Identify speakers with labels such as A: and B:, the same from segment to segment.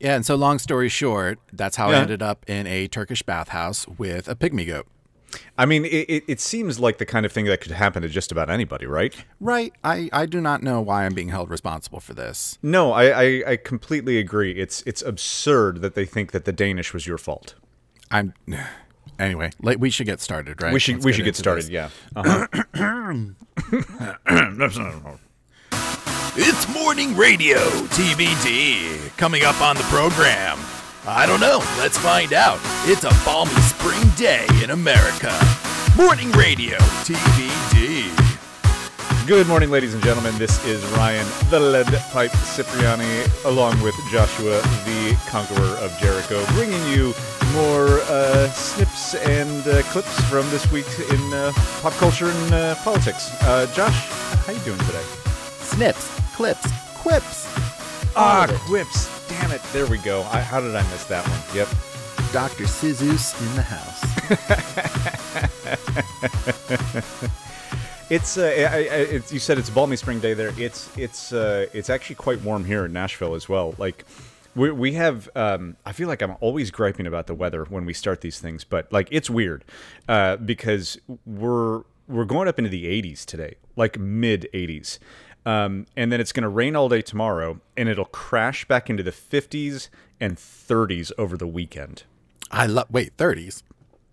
A: Yeah, and so long story short, that's how I ended up in a Turkish bathhouse with a pygmy goat.
B: I mean, it, it, it seems like the kind of thing that could happen to just about anybody, right?
A: Right. I, I do not know why I'm being held responsible for this.
B: No, I, I, I completely agree. It's it's absurd that they think that the Danish was your fault.
A: I'm anyway. Like we should get started, right?
B: We should
A: Let's
B: we should get started.
A: this.
B: Yeah. Uh-huh.
C: It's morning radio, TBD. Coming up on the program. I don't know. Let's find out. It's a balmy spring day in America. Morning radio, TBD.
B: Good morning, ladies and gentlemen. This is Ryan, the Lead Pipe Cipriani, along with Joshua, the Conqueror of Jericho, bringing you more uh, snips and uh, clips from this week in uh, pop culture and uh, politics. Uh, Josh, how you doing today?
A: Snips, clips, quips.
B: Ah, quips. Damn it. There we go. I, how did I miss that one? Yep.
A: Dr. Sizus in the house.
B: It's, uh, I, I, it's you said it's a balmy spring day there. It's it's uh, it's actually quite warm here in Nashville as well. Like we we have um, I feel like I'm always griping about the weather when we start these things, but like it's weird uh, because we're we're going up into the 80s today, like mid 80s. Um, and then it's going to rain all day tomorrow, and it'll crash back into the 50s and 30s over the weekend.
A: I love. Wait, 30s.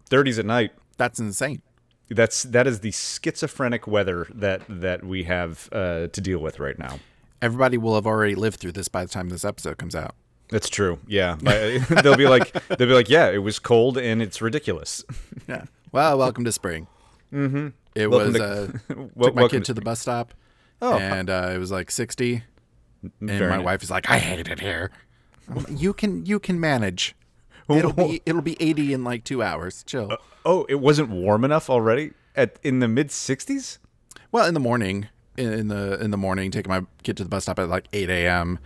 B: 30s at night.
A: That's insane.
B: That's that is the schizophrenic weather that that we have uh, to deal with right now.
A: Everybody will have already lived through this by the time this episode comes out.
B: That's true. Yeah, they'll be like they'll be like, yeah, it was cold and it's ridiculous.
A: Yeah. Well, welcome to spring. Mm-hmm. It
B: Welcome
A: was.
B: to-
A: uh, took my
B: welcome
A: kid to the bus stop.
B: Oh.
A: And uh, it was like 60. And
B: Very
A: my
B: nice.
A: wife is like, I hate it here. I'm you can you can manage. It'll be it'll be 80 in like two hours. Chill.
B: Oh, it wasn't warm enough already at in the mid 60s.
A: Well, in the morning, in, in the in the morning, taking my kid to the bus stop at like 8 a.m.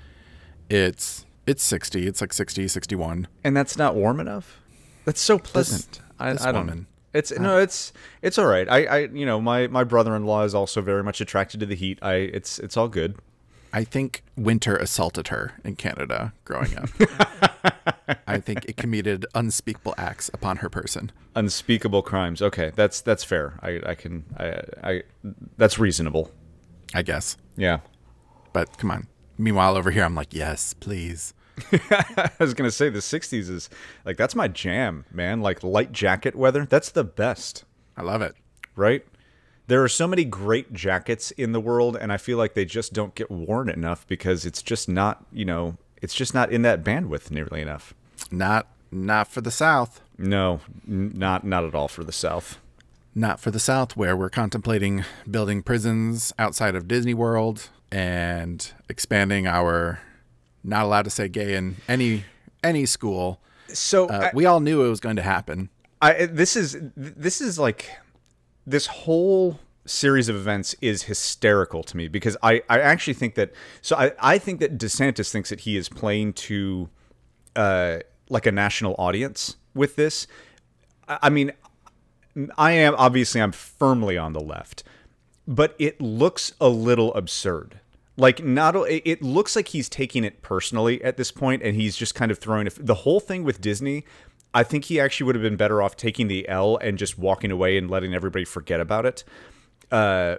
A: It's it's 60. It's like 60, 61.
B: and that's not warm enough. That's so pleasant. I,
A: this
B: I don't.
A: woman.
B: It's uh, no, it's it's all right. I, I you know my my brother-in-law is also very much attracted to the heat. I it's it's all good.
A: I think winter assaulted her in Canada growing up. I think it committed unspeakable acts upon her person.
B: Unspeakable crimes. Okay, that's that's fair. I I can I I that's reasonable.
A: I guess.
B: Yeah.
A: But come on. Meanwhile, over here, I'm like, yes, please.
B: I was gonna say the '60s is like that's my jam, man. Like light jacket weather, that's the best,
A: I love it.
B: right? There are so many great jackets in the world, and I feel like they just don't get worn enough because it's just not, you know, it's just not in that bandwidth nearly enough.
A: Not not for the South.
B: No, n- not not at all for the South.
A: Not for the South, where we're contemplating building prisons outside of Disney World and expanding our not allowed to say gay in any any school.
B: So
A: Uh, we all knew it was going to happen.
B: I this is this is like this whole series of events is hysterical to me because I, I actually think that so I, I think that DeSantis thinks that he is playing to uh like a national audience with this. I, I mean I am obviously I'm firmly on the left, but it looks a little absurd. Like not it looks like he's taking it personally at this point, and he's just kind of throwing a, the whole thing with Disney. I think he actually would have been better off taking the L and just walking away and letting everybody forget about it. Uh,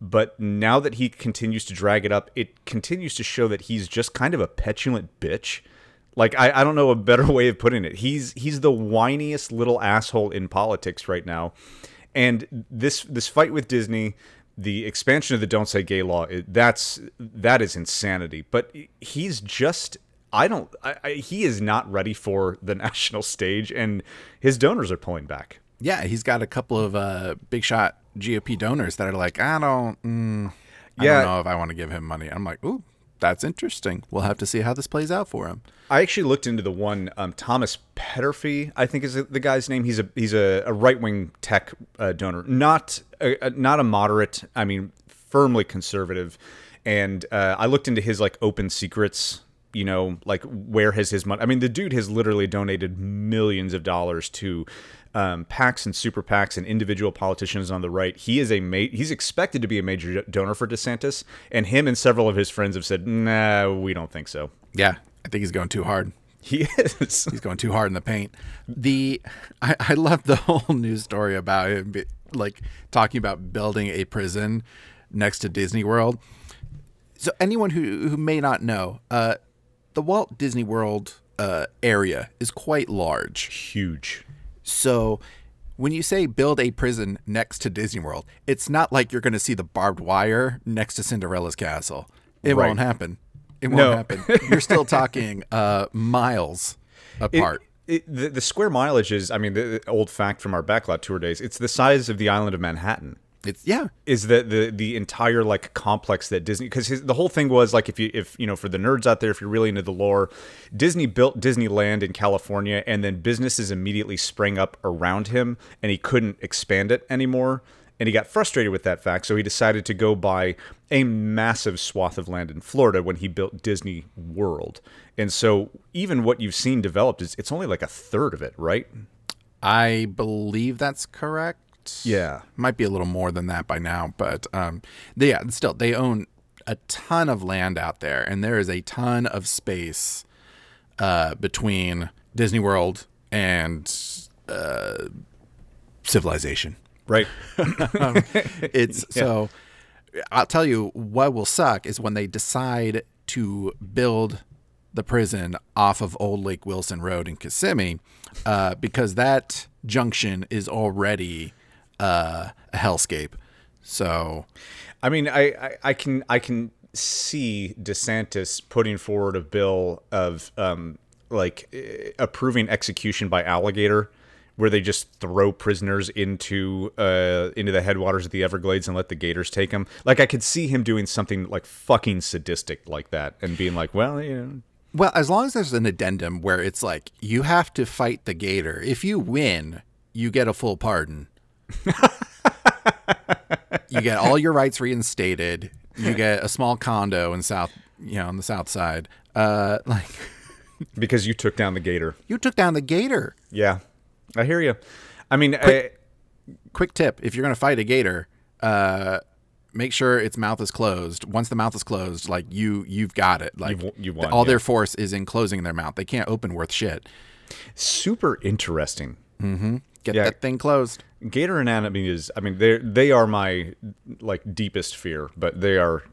B: but now that he continues to drag it up, it continues to show that he's just kind of a petulant bitch. Like I, I don't know a better way of putting it. He's he's the whiniest little asshole in politics right now. And this this fight with Disney, the expansion of the Don't Say Gay law that's that is insanity. But he's just I don't I, I, he is not ready for the national stage, and his donors are pulling back.
A: Yeah, he's got a couple of uh, big shot GOP donors that are like, I don't, mm, I
B: Yeah.
A: don't know if I want to give him money. I'm like, ooh, that's interesting. We'll have to see how this plays out for him.
B: I actually looked into the one um, Thomas Peterffy, I think is the guy's name. He's a he's a, a right wing tech uh, donor, not a, a- not a moderate. I mean, firmly conservative. And uh, I looked into his like open secrets. You know, like where has his money? I mean, the dude has literally donated millions of dollars to um, PACs and super PACs and individual politicians on the right. He is a ma- he's expected to be a major donor for DeSantis, and him and several of his friends have said, "Nah, we don't think so."
A: Yeah. I think he's going too hard.
B: He is.
A: He's going too hard in the paint. The I, I love the whole news story about him, like talking about building a prison next to Disney World. So anyone who who may not know, uh, the Walt Disney World uh, area is quite large.
B: Huge.
A: So when you say build a prison next to Disney World, it's not like you're going to see the barbed wire next to Cinderella's castle. It
B: Right.
A: won't happen. It won't
B: No.
A: happen. You're still talking uh, miles
B: It-
A: apart.
B: It, the, the square mileage is, I mean, the, the old fact from our backlot tour days, it's the size of the island of Manhattan.
A: It's yeah.
B: is that the the entire like complex that Disney because the whole thing was like if you if you know for the nerds out there if you're really into the lore, Disney built Disneyland in California and then businesses immediately sprang up around him and he couldn't expand it anymore and he got frustrated with that fact so he decided to go buy a massive swath of land in Florida when he built Disney World. And so even what you've seen developed is it's only like a third of it, right?
A: I believe that's correct.
B: Yeah.
A: might be a little more than that by now, but um, they, yeah, still they own a ton of land out there, and there is a ton of space uh, between Disney World and uh, civilization.
B: Right.
A: It's so. I'll tell you what will suck is when they decide to build the prison off of Old Lake Wilson Road in Kissimmee, uh, because that junction is already uh, a hellscape. So
B: I mean, I, I, I can I can see DeSantis putting forward a bill of um, like eh, approving execution by alligator, where they just throw prisoners into uh, into the headwaters of the Everglades and let the gators take them. Like I could see him doing something like fucking sadistic like that and being like, well, you know,
A: Well, as long as there's an addendum where it's like you have to fight the gator. If you win, you get a full pardon. You get all your rights reinstated. You get a small condo in South, you know, on the South Side. Uh, like
B: because you took down the gator.
A: you took down the gator.
B: Yeah, I hear you. I mean, I,
A: Quick tip: if you're gonna fight a gator, uh, make sure its mouth is closed. Once the mouth is closed, like you, you've got it. Like
B: You've- you've won,
A: all
B: yeah.
A: their force is in closing their mouth. They can't open worth shit.
B: super interesting.
A: Get
B: Yeah.
A: that thing closed.
B: Gator anatomy is I mean they they are my like deepest fear, but they are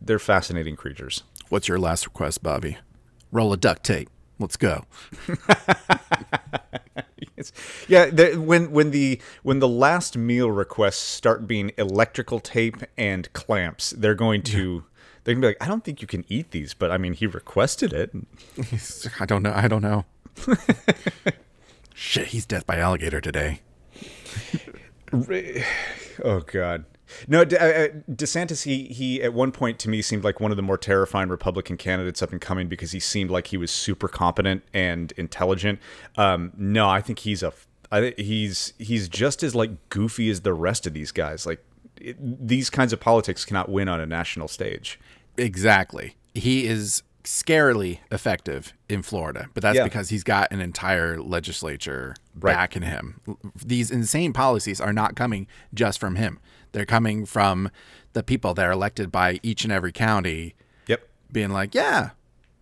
B: they're fascinating creatures.
A: What's your last request, Bobby? Roll a duct tape. Let's go.
B: It's, yeah, the, when when the when the last meal requests start being electrical tape and clamps, they're going to they're gonna be like, I don't think you can eat these, but I mean he requested it.
A: I don't know. I don't know. Shit, he's death by alligator today.
B: Oh God. No, uh, DeSantis. He he at one point to me seemed like one of the more terrifying Republican candidates up and coming because he seemed like he was super competent and intelligent. Um, no, I think he's a. I think he's he's just as like goofy as the rest of these guys. Like it, these kinds of politics cannot win on a national stage.
A: Exactly. He is scarily effective in Florida, but that's
B: Yeah.
A: because he's got an entire legislature
B: Right.
A: backing him. These insane policies are not coming just from him. They're coming from the people that are elected by each and every county
B: Yep.
A: being like, "Yeah,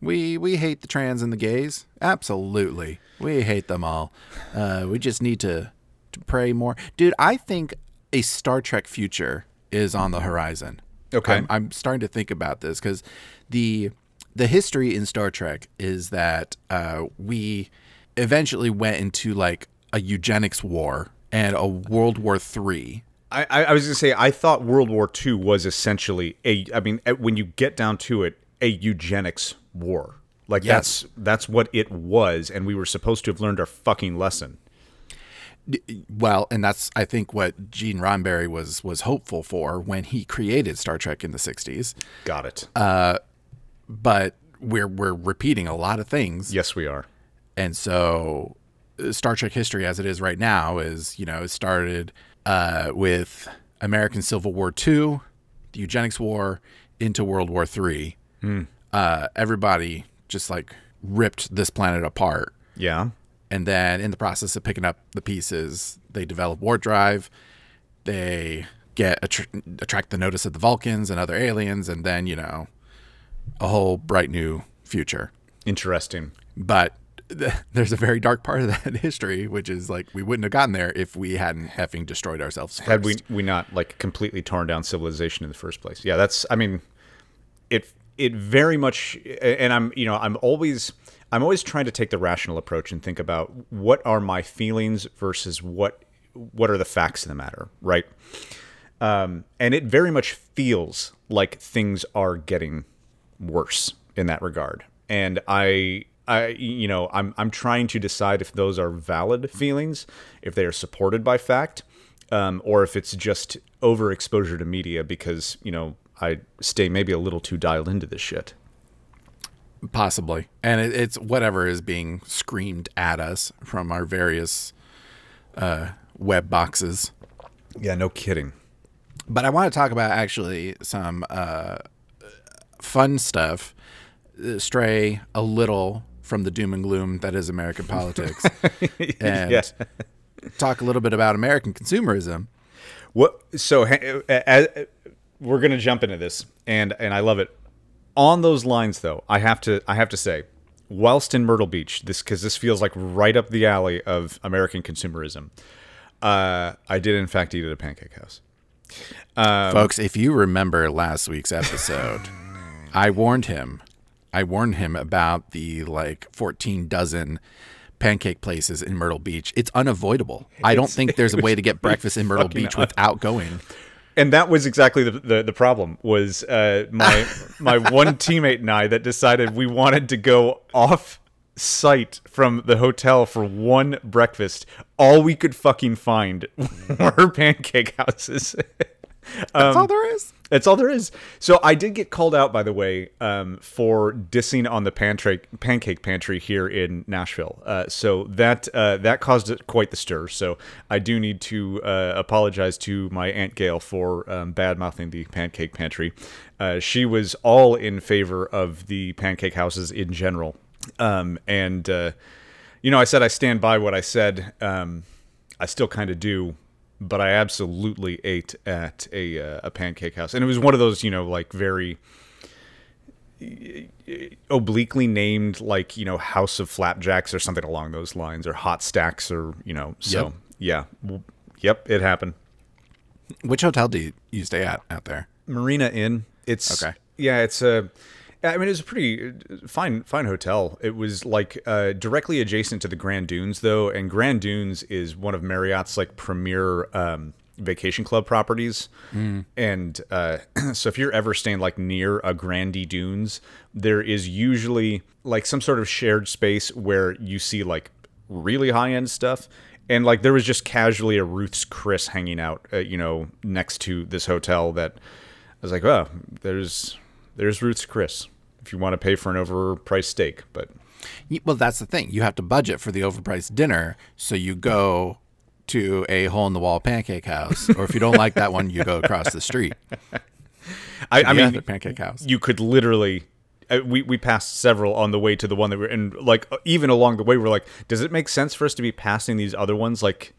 A: we we hate the trans and the gays. Absolutely, we hate them all. Uh, we just need to to pray more, dude. I think a Star Trek future is on the horizon.
B: Okay.
A: I'm, I'm starting to think about this because the the history in Star Trek is that uh, we eventually went into like a eugenics war and a World War Three.
B: I, I was gonna say I thought World War II was essentially a. I mean, uh, when you get down to it, a eugenics war. Like
A: Yes.
B: that's that's what it was, and we were supposed to have learned our fucking lesson.
A: Well, and that's I think what Gene Roddenberry was was hopeful for when he created Star Trek in the '60s.
B: Got it.
A: But we're we're repeating a lot of things,
B: yes, we are.
A: and so uh, Star Trek history, as it is right now, is you know it started uh, with American Civil War II, the Eugenics War, into World War III. Uh, everybody just like ripped this planet apart.
B: Yeah.
A: and then in the process of picking up the pieces, they develop warp drive. They get attr- attract the notice of the Vulcans and other aliens, and then you know, a whole bright new future.
B: Interesting.
A: But th- there's a very dark part of that history, which is like we wouldn't have gotten there if we hadn't effing destroyed ourselves. First.
B: Had we we not like completely torn down civilization in the first place? Yeah, that's. I mean, it it very much. And I'm you know I'm always I'm always trying to take the rational approach and think about what are my feelings versus what what are the facts of the matter, right? Um, and it very much feels like things are getting worse in that regard. And I, I, you know, I'm I'm trying to decide if those are valid feelings, if they are supported by fact, um, or if it's just overexposure to media because you know I stay maybe a little too dialed into this shit.
A: Possibly. And it, it's whatever is being screamed at us from our various uh, web boxes.
B: Yeah, no kidding.
A: But I want to talk about actually some uh, fun stuff, uh, stray a little from the doom and gloom that is American politics, and
B: Yeah.
A: talk a little bit about American consumerism.
B: What? So as, we're gonna jump into this, and and I love it. On those lines, though, I have to I have to say, whilst in Myrtle Beach, this because this feels like right up the alley of American consumerism. Uh, I did in fact eat at a pancake house.
A: Folks, if you remember last week's episode, I warned him. I warned him about the like 14 dozen pancake places in Myrtle Beach. It's unavoidable. I don't think there's a way to get breakfast in Myrtle Beach without going.
B: and that was exactly the, the, the problem was uh, my my one teammate and I that decided we wanted to go off site from the hotel for one breakfast. All we could fucking find were pancake houses.
A: That's all there is.
B: That's all there is. So I did get called out, by the way, um, for dissing on the pantry, pancake pantry here in Nashville. Uh, so that uh, that caused quite the stir. So I do need to uh, apologize to my aunt Gail for um, bad mouthing the pancake pantry. Uh, she was all in favor of the pancake houses in general, um, and uh, you know I said I stand by what I said. Um, I still kind of do but I absolutely ate at a uh, a pancake house, and it was one of those you know like very obliquely named like you know House of Flapjacks or something along those lines, or Hot Stacks, or you know so
A: Yep.
B: yeah, yep, it happened.
A: Which hotel do you, you stay at out there?
B: Marina Inn. It's
A: Okay.
B: Yeah, it's a. I mean, it was a pretty uh, fine, fine hotel. It was like uh, directly adjacent to the Grand Dunes, though, and Grand Dunes is one of Marriott's like premier um, vacation club properties. And uh, so, if you're ever staying like near a Grandy Dunes, there is usually like some sort of shared space where you see like really high end stuff. And like there was just casually a Ruth's Chris hanging out, uh, you know, next to this hotel that I was like, oh, there's there's Ruth's Chris if you want to pay for an overpriced steak. But
A: Well, that's the thing. You have to budget for the overpriced dinner, so you go to a hole in the wall pancake house, or if you don't like that one, you go across the street.
B: I, I mean,
A: pancake house.
B: you could literally. uh, We, we passed several on the way to the one that we're and like uh, even along the way we're like does it make sense for us to be passing these other ones like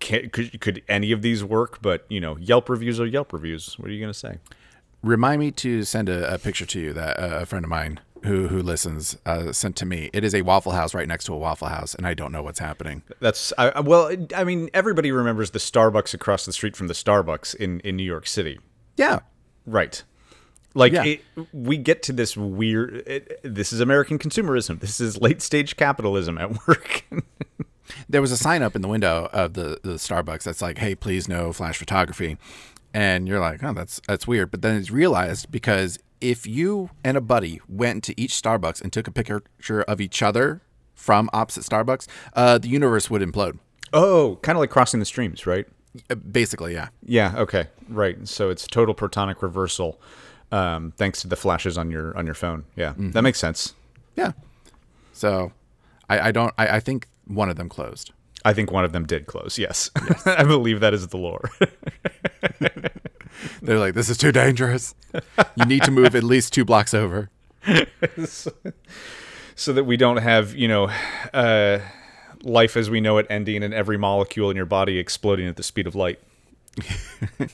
B: can, could could any of these work but you know Yelp reviews are Yelp reviews what are you gonna say
A: Remind me to send a, a picture to you that uh, a friend of mine who who listens uh, sent to me. It is a Waffle House right next to a Waffle House, and I don't know what's happening.
B: That's I, well, I mean, everybody remembers the Starbucks across the street from the Starbucks in in New York City,
A: Yeah,
B: right? Like
A: Yeah.
B: it, we get to this weird. It, this is American consumerism. This is late stage capitalism at work.
A: there was a sign up in the window of the, the Starbucks that's like, "Hey, please no flash photography," and you're like, "Oh, that's that's weird." But then it's realized because if you and a buddy went to each Starbucks and took a picture of each other from opposite Starbucks, uh, the universe would implode.
B: oh, kind of like crossing the streams, right?
A: Uh, Basically, yeah.
B: Yeah. Okay. Right. So it's total protonic reversal, um, thanks to the flashes on your on your phone. Yeah, that makes sense.
A: Yeah. So, I, I don't. I, I think one of them closed.
B: I think one of them did close. Yes, I believe that is the lore.
A: They're like, "This is too dangerous. You need to move at least two blocks over."
B: so that we don't have you know uh, life as we know it ending and every molecule in your body exploding at the speed of light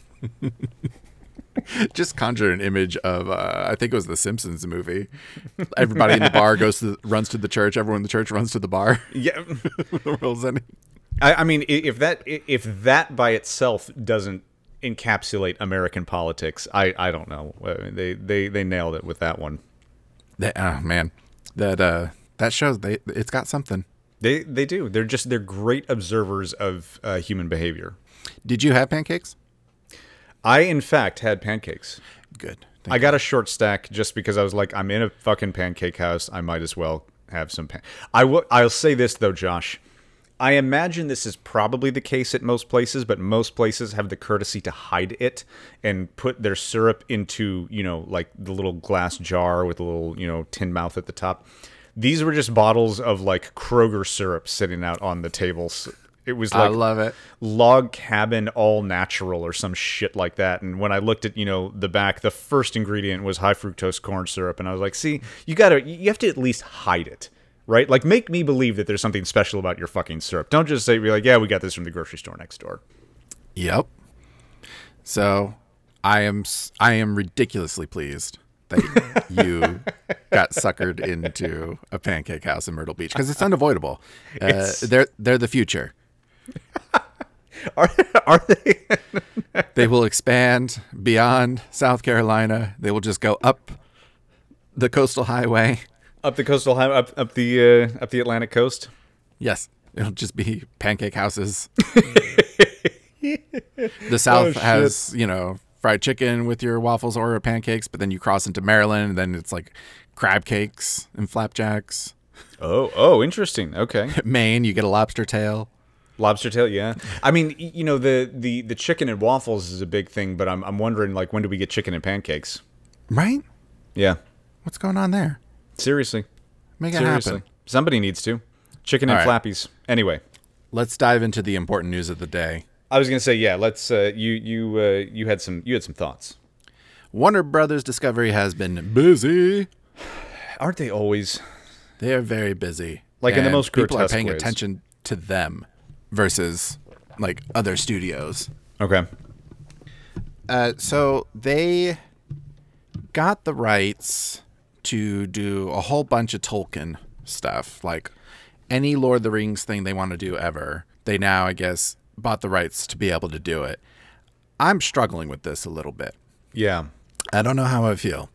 A: just conjure an image of uh, I think it was the Simpsons movie. Everybody in the bar goes to the, runs to the church. Everyone in the church runs to the bar.
B: Yeah,
A: the world's ending.
B: I, I mean, if that if that by itself doesn't encapsulate American politics, I, I don't know. Mean, they they they nailed it with that one.
A: That, oh man, that uh, that shows they it's got something.
B: They they do. They're just they're great observers of uh, human behavior.
A: Did you have pancakes?
B: I in fact had pancakes.
A: Good.
B: I got a short stack just because I was like, I'm in a fucking pancake house. I might as well have some. Pan- I will. I'll say this though, Josh. I imagine this is probably the case at most places, but most places have the courtesy to hide it and put their syrup into, you know, like the little glass jar with a little, you know, tin mouth at the top. These were just bottles of like Kroger syrup sitting out on the tables. It was like I
A: love it.
B: log cabin all natural or some shit like that and when i looked at you know the back the first ingredient was high fructose corn syrup and i was like see you gotta you have to at least hide it right like make me believe that there's something special about your fucking syrup don't just say be like yeah we got this from the grocery store next door
A: Yep. So, I am I am ridiculously pleased that you got suckered into a pancake house in Myrtle Beach because it's unavoidable. Uh,
B: It's-
A: they're they're the future.
B: are, are they
A: They will expand beyond South Carolina. They will just go up the coastal highway.
B: Up the coastal highway up, up the uh, up the atlantic coast
A: Yes, it'll just be pancake houses. the South
B: shit.
A: has, you know, fried chicken with your waffles or pancakes, but then you cross into Maryland, and then it's like crab cakes and flapjacks.
B: oh oh interesting okay
A: Maine, you get a lobster tail.
B: lobster tail yeah i mean you know the the the chicken and waffles is a big thing but i'm, I'm wondering like when do we get chicken and pancakes
A: Right?
B: yeah
A: What's going on there?
B: Seriously
A: Make it
B: Seriously.
A: happen.
B: Somebody needs to. Chicken and
A: All right.
B: flappies. Anyway,
A: Let's dive into the important news of the day.
B: I was gonna say, yeah. Let's. Uh, you you uh, you had some you had some thoughts.
A: Warner Brothers Discovery has been busy.
B: Aren't they always?
A: They are very busy.
B: Like in the most
A: people are paying
B: ways.
A: attention to them versus like other studios.
B: Okay.
A: Uh, so they got the rights to do a whole bunch of Tolkien stuff, like any Lord of the Rings thing they want to do ever. They now, I guess, bought the rights to be able to do it. I'm struggling with this a little bit.
B: Yeah.
A: I don't know how I feel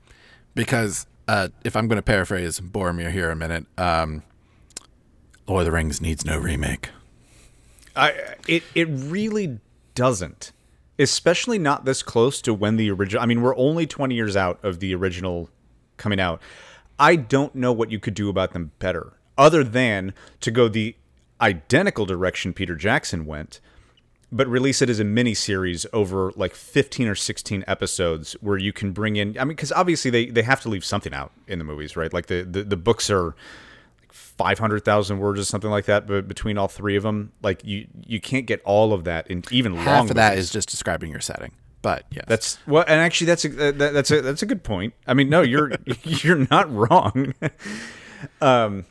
A: because uh, if I'm going to paraphrase Boromir here a minute, um, Lord of the Rings needs no remake.
B: I it it really doesn't. Especially not this close to when the original. I mean, we're only twenty years out of the original coming out. I don't know what you could do about them better, other than to go the identical direction Peter Jackson went, but release it as a mini series over like 15 or 16 episodes where you can bring in I mean cuz obviously they they have to leave something out in the movies, right? Like the the, the books are like 500,000 words or something like that but between all three of them, like you you can't get all of that in even
A: Half
B: long
A: of that is just describing your setting. But yes.
B: That's well, and actually, that's a that, that's a that's a good point. I mean, no, you're you're not wrong. um,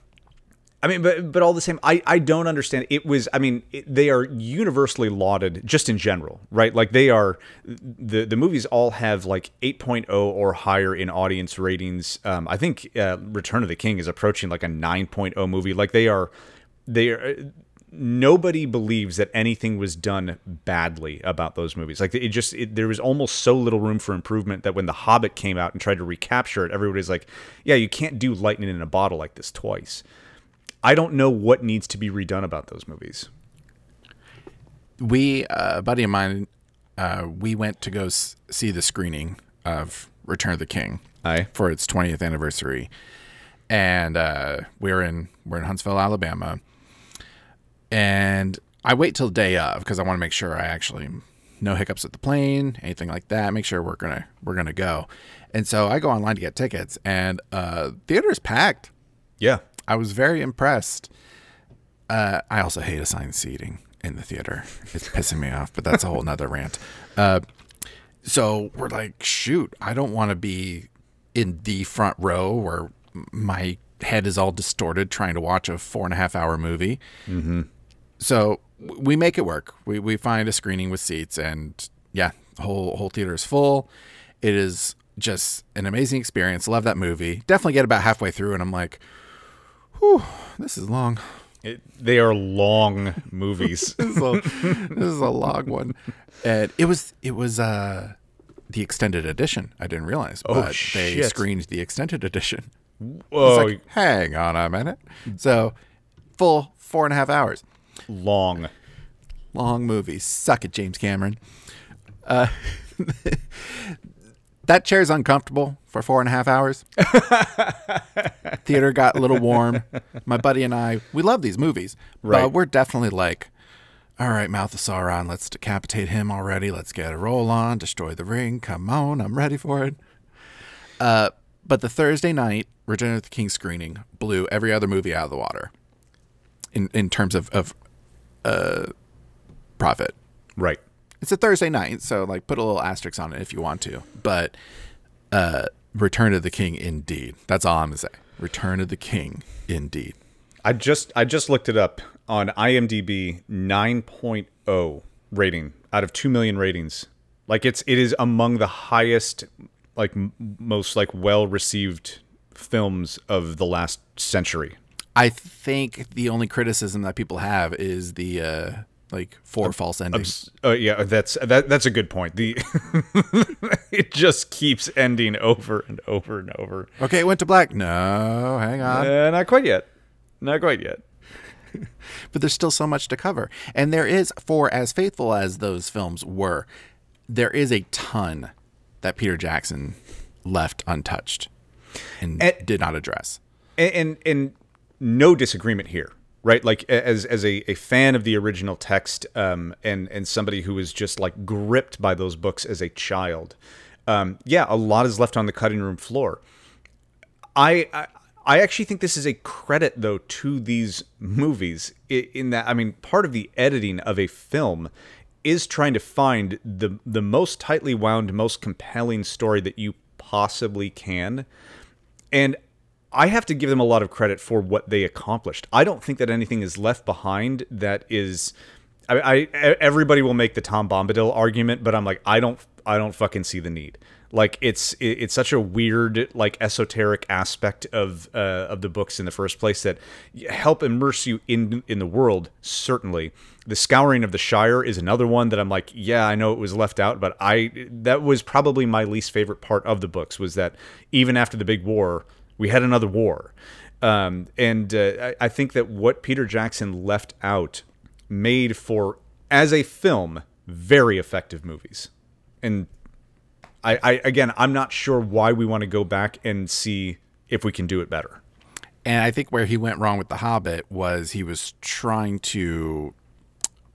B: I mean, but but all the same, I I don't understand. It was, I mean, it, they are universally lauded just in general, right? Like they are the the movies all have like 8.0 or higher in audience ratings. Um, I think uh, Return of the King is approaching like a 9.0 movie. Like they are they are nobody believes that anything was done badly about those movies. Like it just it, there was almost so little room for improvement that when The Hobbit came out and tried to recapture it, everybody's like, "Yeah, you can't do lightning in a bottle like this twice." I don't know what needs to be redone about those movies.
A: we uh, a buddy of mine uh, we went to go s- see the screening of return of the king
B: Aye.
A: for its 20th anniversary and uh, we're in we're in huntsville alabama and i wait till day of because i want to make sure i actually no hiccups at the plane anything like that make sure we're gonna we're gonna go and so i go online to get tickets and uh theater's packed
B: Yeah.
A: I was very impressed. Uh, I also hate assigned seating in the theater. It's pissing me off, but that's a whole nother rant. Uh, so we're like, shoot, I don't want to be in the front row where my head is all distorted trying to watch a four and a half hour movie. Mm-hmm. So we make it work. We, we find a screening with seats, and yeah, whole whole theater is full. It is just an amazing experience. Love that movie. Definitely get about halfway through, and I'm like, whew, this is long.
B: It, they are long movies.
A: This is a, this is a long one. And it was it was uh the extended edition. I didn't realize,
B: Oh,
A: but they screened the extended edition.
B: Whoa,
A: like, hang on a minute. So, full four and a half hours.
B: Long.
A: Long movie. Suck it, James Cameron. Uh, that chair's uncomfortable for four and a half hours. Theater got a little warm. My buddy and I, we love these movies,
B: Right.
A: but we're definitely like, all right, Mouth of Sauron, let's decapitate him already. Let's get a roll on, destroy the ring. Come on, I'm ready for it. Uh, but the Thursday night Return of the King screening blew every other movie out of the water in in terms of of uh, profit.
B: Right.
A: It's a Thursday night, so like put a little asterisk on it if you want to. But uh, Return of the King, indeed. That's all I'm gonna say. Return of the King, indeed.
B: I just I just looked it up on IMDb 9.0 rating out of 2 million ratings. Like it's it is among the highest like m- most like well received films of the last century.
A: I think the only criticism that people have is the uh, like four false endings.
B: Uh, yeah, that's that that's a good point. The it just keeps ending over and over and over.
A: okay, it went to black. No, hang on.
B: Uh, not quite yet. Not quite yet.
A: but there's still so much to cover. And there is, for as faithful as those films were, there is a ton that Peter Jackson left untouched and,
B: And-
A: did not address.
B: and, and and no disagreement here right? Like as as a, a fan of the original text um and and somebody who was just like gripped by those books as a child um yeah a lot is left on the cutting room floor. I, I I actually think this is a credit though to these movies in that I mean part of the editing of a film is trying to find the the most tightly wound most compelling story that you possibly can. And I have to give them a lot of credit for what they accomplished. I don't think that anything is left behind that is. I, I everybody will make the Tom Bombadil argument, but I'm like, I don't, I don't fucking see the need. Like it's it's such a weird, like esoteric aspect of uh, of the books in the first place that help immerse you in in the world. Certainly, the Scouring of the Shire is another one that I'm like, yeah, I know it was left out, but I that was probably my least favorite part of the books was that even after the big war, we had another war. Um, and uh, I, I think that what Peter Jackson left out made for, as a film, very effective movies. And I, I again, I'm not sure why we want to go back and see if we can do it better.
A: And I think where he went wrong with The Hobbit was he was trying to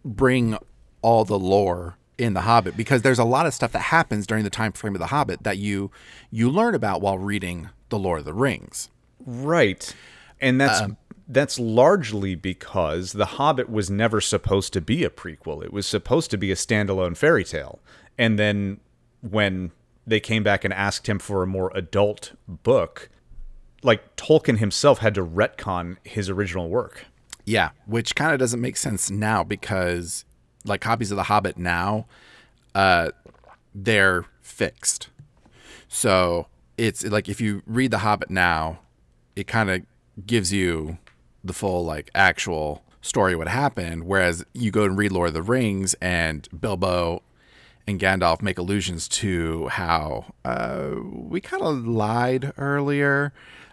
A: bring all the lore in The Hobbit because there's a lot of stuff that happens during the time frame of The Hobbit that you you learn about while reading The Lord of the Rings.
B: Right. And that's um, that's largely because The Hobbit was never supposed to be a prequel. It was supposed to be a standalone fairy tale. And then when they came back and asked him for a more adult book, like Tolkien himself had to retcon his original work.
A: Yeah, which kind of doesn't make sense now because like copies of The Hobbit now, uh, they're fixed. So it's like if you read The Hobbit now, it kind of gives you the full like actual story of what happened. Whereas you go and read Lord of the Rings and Bilbo and Gandalf make allusions to how uh, we kind of lied earlier,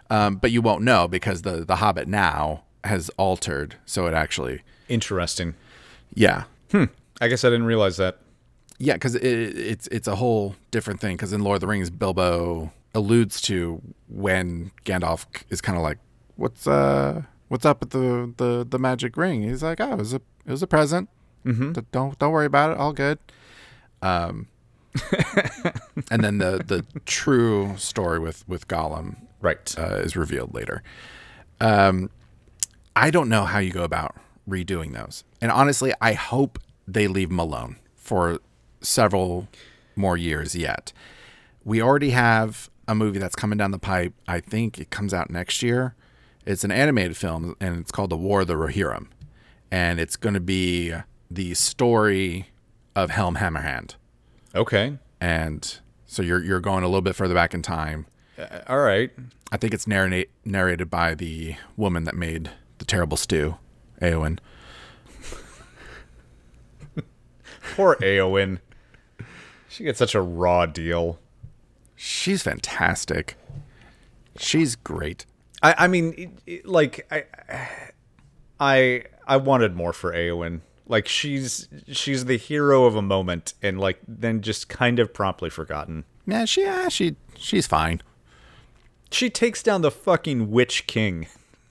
A: um, but you won't know because the the Hobbit now has altered, so it actually,
B: Interesting.
A: yeah,
B: I guess I didn't realize that.
A: yeah, because it, it's it's a whole different thing. Because in Lord of the Rings, Bilbo alludes to when Gandalf is kind of like, "What's uh, what's up with the the the magic ring?" He's like, "Oh, it was a it was a present. Mm-hmm. Don't don't worry about it. All good." Um, and then the the true story with with Gollum
B: Right.
A: uh, is revealed later. Um, I don't know how you go about redoing those, and honestly, I hope they leave them alone for several more years yet. We already have a movie that's coming down the pipe. I think it comes out next year. It's an animated film, and it's called The War of the Rohirrim, and it's going to be the story of Helm Hammerhand
B: okay.
A: and So you're you're going a little bit further back in time.
B: Uh, all right.
A: I think it's narrate, narrated by the woman that made the terrible stew, Eowyn.
B: Poor Eowyn. She gets such a raw deal.
A: She's fantastic. She's great.
B: I, I mean, it, it, like I, I, I wanted more for Eowyn. Like she's she's the hero of a moment, and like then just kind of promptly forgotten.
A: Yeah, she yeah, she she's fine.
B: She takes down the fucking Witch King.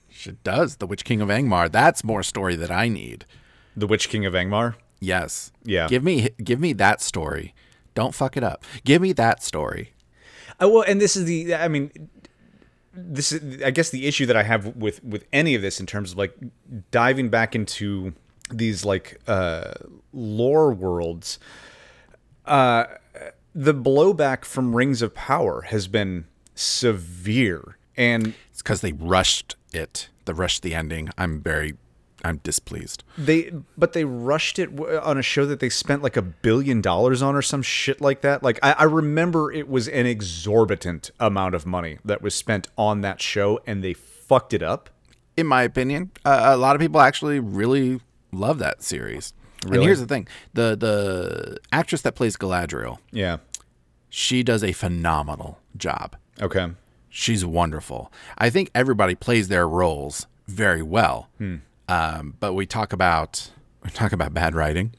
A: She does. The Witch King of Angmar. That's more story that I need.
B: The Witch King of Angmar.
A: Yes.
B: Yeah.
A: Give me give me that story. Don't fuck it up. Give me that story.
B: Uh, well, and this is the. I mean, this is. I guess the issue that I have with with any of this in terms of like diving back into these like uh, lore worlds. Uh, the blowback from Rings of Power has been severe, and
A: It's because they rushed it. They rushed the ending. I'm very, I'm displeased.
B: They, but they rushed it on a show that they spent like a billion dollars on or some shit like that. Like I, I remember it was an exorbitant amount of money that was spent on that show, and they fucked it up.
A: In my opinion, uh, a lot of people actually really love that series. And here's the thing: the the actress that plays Galadriel,
B: Yeah.
A: she does a phenomenal job.
B: Okay.
A: She's wonderful. I think everybody plays their roles very well. Um, but we talk about we talk about bad writing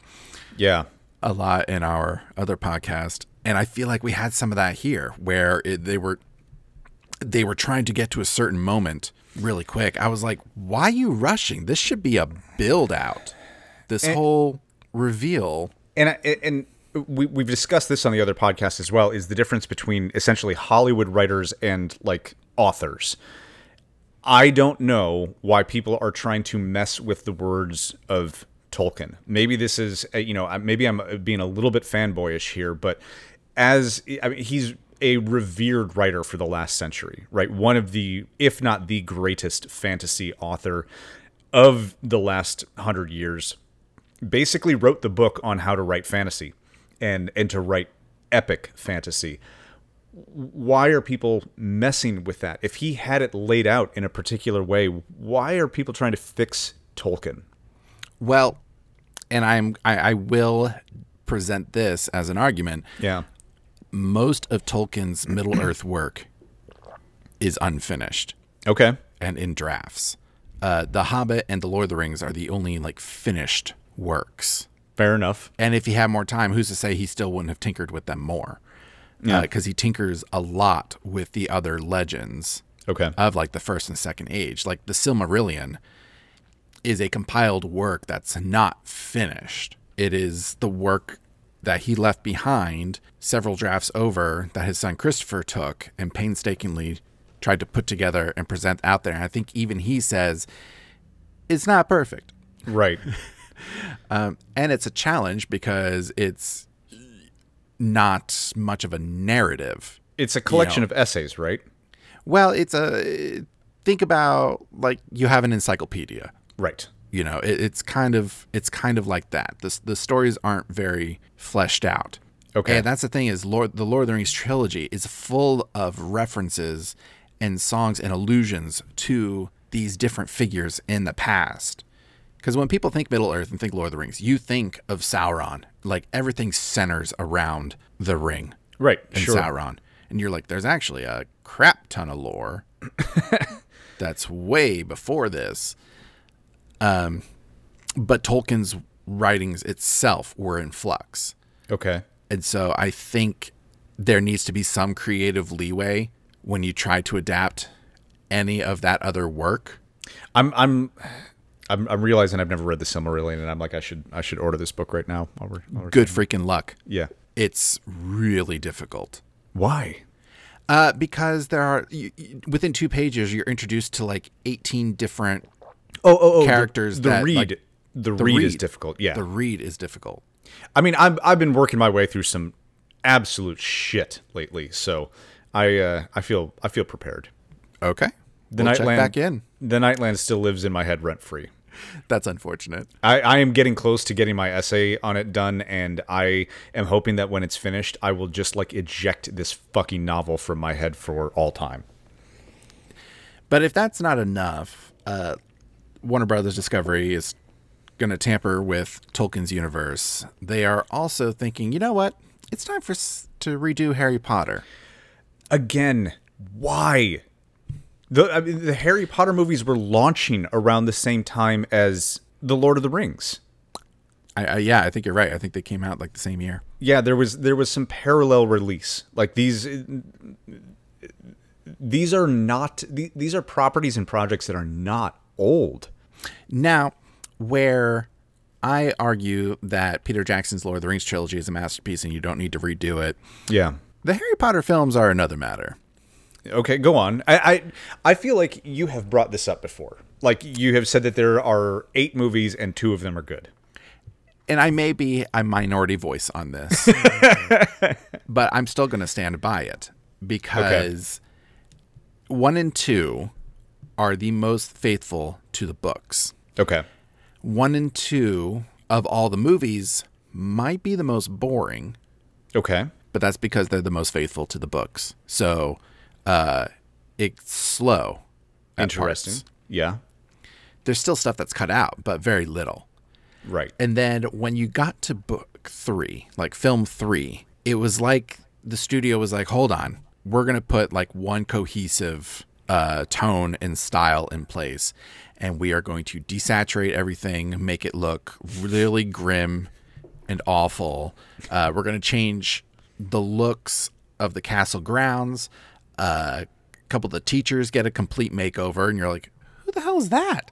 B: Yeah.
A: a lot in our other podcast, and I feel like we had some of that here, where it, they were they were trying to get to a certain moment really quick. I was like, "Why are you rushing? This should be a build out. This whole reveal."
B: and I- and we we've discussed this on the other podcast as well is the difference between essentially Hollywood writers and like authors. I don't know why people are trying to mess with the words of Tolkien. Maybe this is uh, you know maybe I'm uh, being a little bit fanboyish here, but as I mean he's a revered writer for the last century, right? One of the if not the greatest fantasy author of the last 100 years basically wrote the book on how to write fantasy and and to write epic fantasy why are people messing with that if he had it laid out in a particular way why are people trying to fix tolkien
A: Well, and I'm I, I will present this as an argument.
B: yeah
A: Most of Tolkien's Middle Earth work is unfinished.
B: okay
A: and in drafts. Uh, the Hobbit and the Lord of the Rings are the only like finished works.
B: fair enough
A: And if he had more time, who's to say he still wouldn't have tinkered with them more? Because he tinkers a lot with the other legends
B: okay
A: of like the first and second age. Like the Silmarillion is a compiled work that's not finished. It is the work that he left behind several drafts over that his son Christopher took and painstakingly tried to put together and present out there. And I think even he says it's not perfect.
B: right
A: Um, and it's a challenge because it's not much of a narrative.
B: it's a collection
A: know.
B: of essays right
A: Well, it's a think about like you have an encyclopedia.
B: right
A: You know, it, it's kind of it's kind of like that. The the stories aren't very fleshed out.
B: Okay.
A: and that's the thing is Lord the Lord of the Rings trilogy is full of references and songs and allusions to these different figures in the past. Because when people think Middle Earth and think Lord of the Rings, you think of Sauron. Like everything centers around the ring
B: right
A: and
B: sure
A: Sauron. And you're like, there's actually a crap ton of lore that's way before this. Um, but Tolkien's writings itself were in flux.
B: okay
A: And so I think there needs to be some creative leeway when you try to adapt any of that other work.
B: i'm i'm I'm, I'm realizing I've never read the Silmarillion, and I'm like, I should I should order this book right now. While we're, while we're
A: Good freaking luck.
B: Yeah.
A: It's really difficult.
B: Why?
A: Uh, because there are you, you- within two pages, you're introduced to like 18 different.
B: Oh, oh, oh.
A: Characters
B: The,
A: that,
B: read.
A: like-
B: the,
A: the
B: read, is difficult. Yeah.
A: The read is difficult.
B: I mean, I'm I've been working my way through some absolute shit lately, so I uh, I feel I feel prepared.
A: Okay.
B: The
A: We'll
B: Nightland
A: check back in.
B: The Nightland still lives in my head rent free.
A: That's unfortunate.
B: I, I am getting close to getting my essay on it done, and I am hoping that when it's finished, I will just like eject this fucking novel from my head for all time.
A: But if that's not enough, uh, Warner Brothers Discovery is going to tamper with Tolkien's universe. They are also thinking, you know what? It's time for s- to redo Harry Potter.
B: Again, why? The I mean, the Harry Potter movies were launching around the same time as the Lord of the Rings.
A: I, I, yeah, I think you're right. I think they came out like the same year.
B: Yeah, there was there was some parallel release. Like these these are not the- these are properties and projects that are not old.
A: Now, where I argue that Peter Jackson's Lord of the Rings trilogy is a masterpiece and you don't need to redo it,
B: Yeah.
A: the Harry Potter films are another matter.
B: Okay, go on. I, I I feel like you have brought this up before. Like you have said that there are eight movies and two of them are good.
A: and I may be a minority voice on this, but I'm still going to stand by it because one and two are the most faithful to the books.
B: Okay.
A: One and two of all the movies might be the most boring,
B: Okay.
A: but that's because they're the most faithful to the books. So uh, it's slow.
B: Interesting.
A: parts.
B: Yeah.
A: There's still stuff that's cut out, but very little.
B: Right.
A: And then when you got to book three, like film three, it was like the studio was like, hold on, we're going to put like one cohesive uh, tone and style in place. And we are going to desaturate everything, make it look really grim and awful. Uh, we're going to change the looks of the castle grounds. Uh, a couple of the teachers get a complete makeover, and you're like, who the hell is that?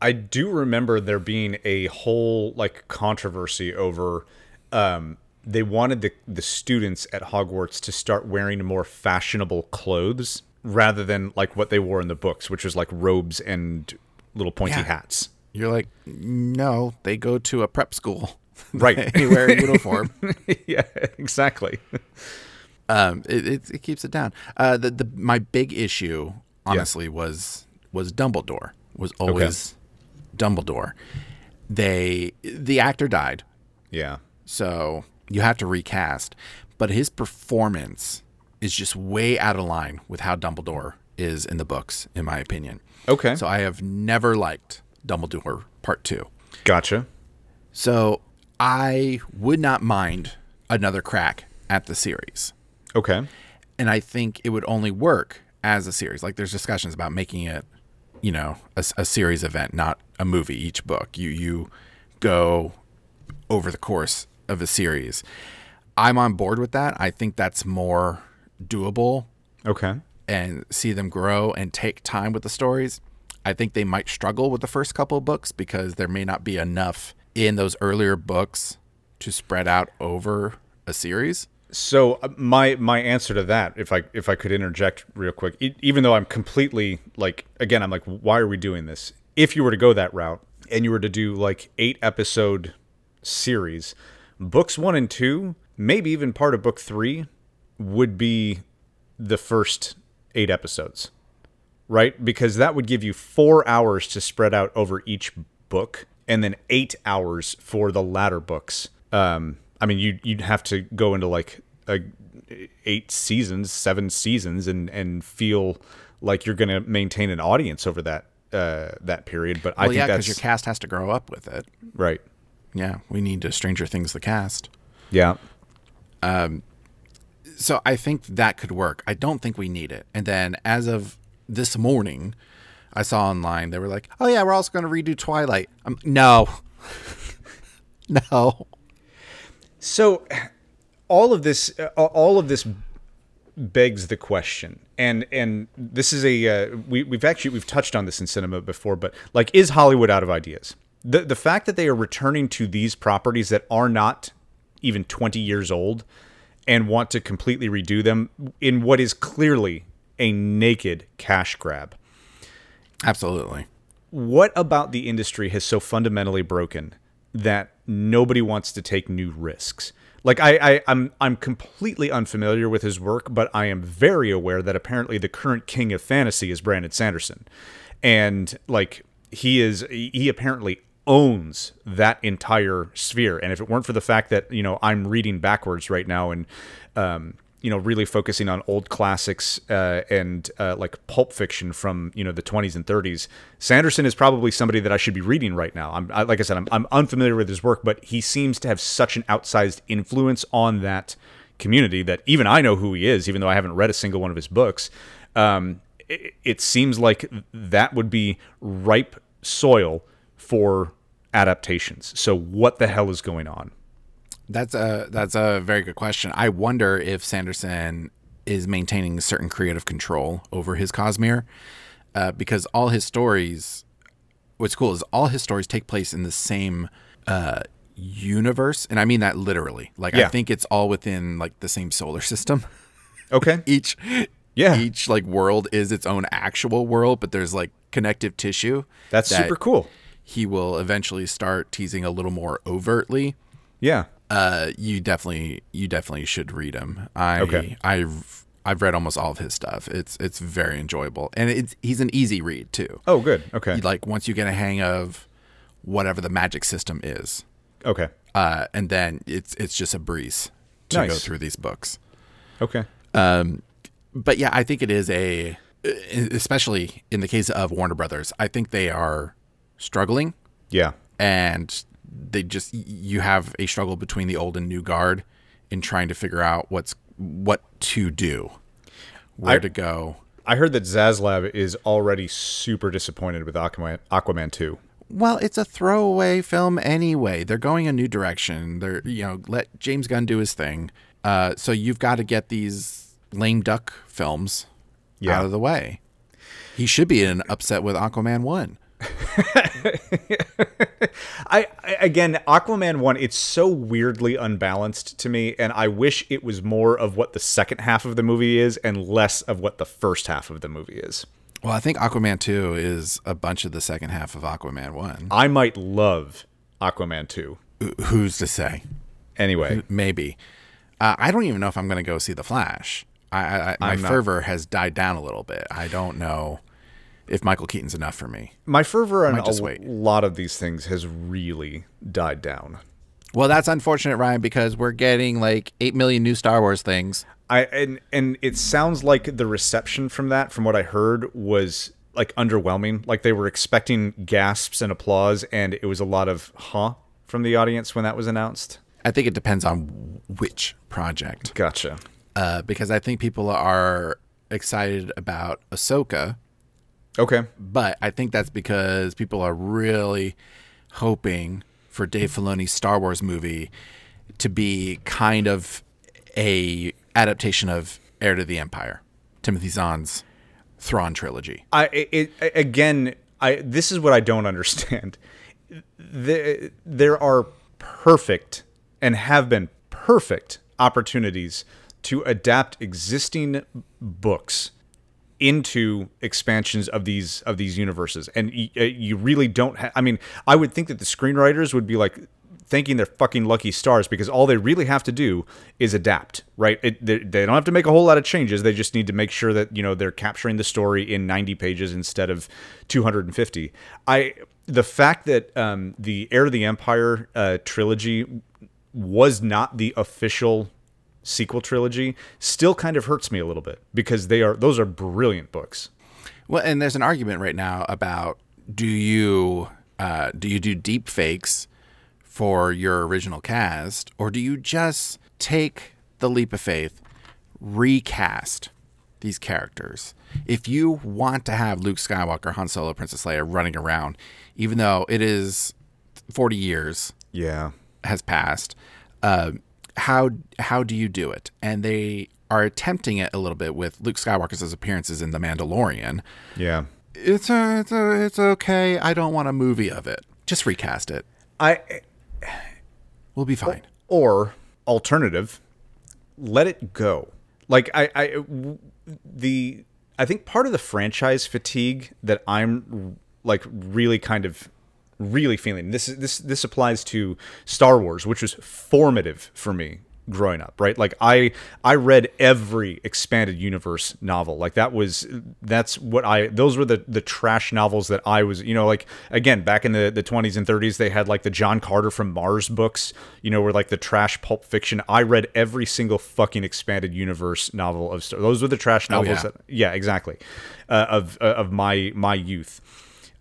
B: I do remember there being a whole like controversy over um they wanted the the students at Hogwarts to start wearing more fashionable clothes rather than like what they wore in the books, which was like robes and little pointy
A: Yeah.
B: hats.
A: You're like, no, they go to a prep school.
B: Right.
A: they wear a uniform.
B: yeah, exactly.
A: um, it, it, it keeps it down. Uh, the, the my big issue, honestly, was was Dumbledore. Was always Dumbledore. They the actor died,
B: Yeah.
A: so you have to recast. But his performance is just way out of line with how Dumbledore is in the books, in my opinion.
B: Okay.
A: So I have never liked Dumbledore Part Two.
B: Gotcha.
A: So I would not mind another crack at the series.
B: Okay.
A: And I think it would only work as a series. Like there's discussions about making it, you know, a, a series event, not a movie each book. You you go over the course of a series. I'm on board with that. I think that's more doable
B: Okay.
A: and see them grow and take time with the stories. I think they might struggle with the first couple of books because there may not be enough in those earlier books to spread out over a series.
B: So uh, my my answer to that, if I if I could interject real quick, e- even though I'm completely like again, I'm like, why are we doing this? If you were to go that route and you were to do like eight episode series, books one and two, maybe even part of book three, would be the first eight episodes, right? Because that would give you four hours to spread out over each book, and then eight hours for the latter books. Um, I mean, you you'd have to go into like a eight seasons, seven seasons, and and feel like you're going to maintain an audience over that uh, that period. But I think
A: yeah,
B: that's
A: because your cast has to grow up with it.
B: right.
A: Yeah, we need to Stranger Things the cast.
B: Yeah.
A: Um, So I think that could work. I don't think we need it. And then as of this morning, I saw online they were like, "Oh yeah, we're also going to redo Twilight." Um, no, no.
B: So all of this uh, all of this begs the question and and this is a uh, we, we've actually we've touched on this in cinema before but like is hollywood out of ideas the the fact that they are returning to these properties that are not even 20 years old and want to completely redo them in what is clearly a naked cash grab
A: Absolutely.
B: what about the industry has so fundamentally broken that nobody wants to take new risks? Like I, I I'm I'm completely unfamiliar with his work, but I am very aware that apparently the current king of fantasy is Brandon Sanderson. And like he is he apparently owns that entire sphere. And if it weren't for the fact that you know I'm reading backwards right now and um, you know really focusing on old classics uh, and uh, like pulp fiction from you know the 20s and 30s, Sanderson is probably somebody that I should be reading right now. I'm I, like I said, I'm, I'm unfamiliar with his work, but he seems to have such an outsized influence on that community that even I know who he is, even though I haven't read a single one of his books. Um, it, it seems like that would be ripe soil for adaptations. So what the hell is going on?
A: That's a that's a very good question. I wonder if Sanderson is maintaining certain creative control over his Cosmere, uh, because all his stories. What's cool is all his stories take place in the same uh, universe, and I mean that literally. Like
B: Yeah.
A: I think it's all within like the same solar system.
B: Okay.
A: each
B: Yeah.
A: each like world is its own actual world, but there's like connective tissue.
B: That's
A: that
B: super cool.
A: He will eventually start teasing a little more overtly.
B: Yeah.
A: Uh, you definitely you definitely should read him. I
B: Okay.
A: I've I've read almost all of his stuff. It's it's very enjoyable, and it's he's an easy read too.
B: Oh, good. Okay.
A: Like once you get a hang of whatever the magic system is,
B: Okay.
A: uh, and then it's it's just a breeze to go through these books.
B: Okay.
A: Um, but yeah, I think it is a, especially in the case of Warner Brothers, I think they are struggling
B: Yeah.
A: and they just, you have a struggle between the old and new guard in trying to figure out what's, what to do, where
B: I-
A: to go.
B: I heard that Zaslav is already super disappointed with Aquaman, Aquaman 2.
A: Well, it's a throwaway film anyway. They're going a new direction. They're, you know, let James Gunn do his thing. Uh, so you've got to get these lame duck films
B: Yeah.
A: out of the way. He should be in upset with Aquaman 1.
B: I, I again, Aquaman 1, it's so weirdly unbalanced to me, and I wish it was more of what the second half of the movie is and less of what the first half of the movie is.
A: Well, I think Aquaman 2 is a bunch of the second half of Aquaman 1.
B: I might love Aquaman 2.
A: Who's to say?
B: Anyway,
A: Maybe. Uh, I don't even know if I'm going to go see The Flash. I, I, my
B: not-
A: fervor has died down a little bit. I don't know if Michael Keaton's enough for me.
B: my fervor on a
A: wait.
B: lot of these things has really died down.
A: Well, that's unfortunate, Ryan, because we're getting like 8 million new Star Wars things.
B: I and and it sounds like the reception from that, from what I heard, was like underwhelming. Like they were expecting gasps and applause, and it was a lot of huh from the audience when that was announced.
A: I think it depends on which project.
B: Gotcha.
A: Uh, because I think people are excited about Ahsoka,
B: Okay.
A: but I think that's because people are really hoping for Dave Filoni's Star Wars movie to be kind of a adaptation of Heir to the Empire, Timothy Zahn's Thrawn trilogy.
B: I it, it again. I this is what I don't understand. There, there are perfect and have been perfect opportunities to adapt existing books into expansions of these of these universes. And y- uh, you really don't ha- i mean i would think that the screenwriters would be like thanking their fucking lucky stars because all they really have to do is adapt right? It, they, they don't have to make a whole lot of changes. They just need to make sure that you know they're capturing the story in 90 pages instead of 250 i the fact that um, the heir to the empire uh, trilogy was not the official sequel trilogy still kind of hurts me a little bit because they are those are brilliant books.
A: Well, and there's an argument right now about do you uh, do you do deep fakes for your original cast, or do you just take the leap of faith, recast these characters? If you want to have Luke Skywalker, Han Solo, Princess Leia running around, even though it is 40 years
B: Yeah.
A: has passed, uh, how how do you do it? And they are attempting it a little bit with Luke Skywalker's appearances in The Mandalorian
B: Yeah.
A: it's a, it's a, it's okay. I don't want a movie of it. Just recast it.
B: I
A: We'll be fine.
B: or alternative, let it go. Like I, I the I think part of the franchise fatigue that I'm like really kind of really feeling this is this this applies to Star Wars, which was formative for me growing up, right? Like I I read every expanded universe novel. Like that was that's what I those were the the trash novels that I was, you know, like again, back in the the 20s and 30s they had like the John Carter from Mars books, you know, were like the trash pulp fiction. I read every single fucking expanded universe novel of Star- those were the trash novels
A: yeah.
B: that yeah, exactly. Uh, of uh, of my my youth.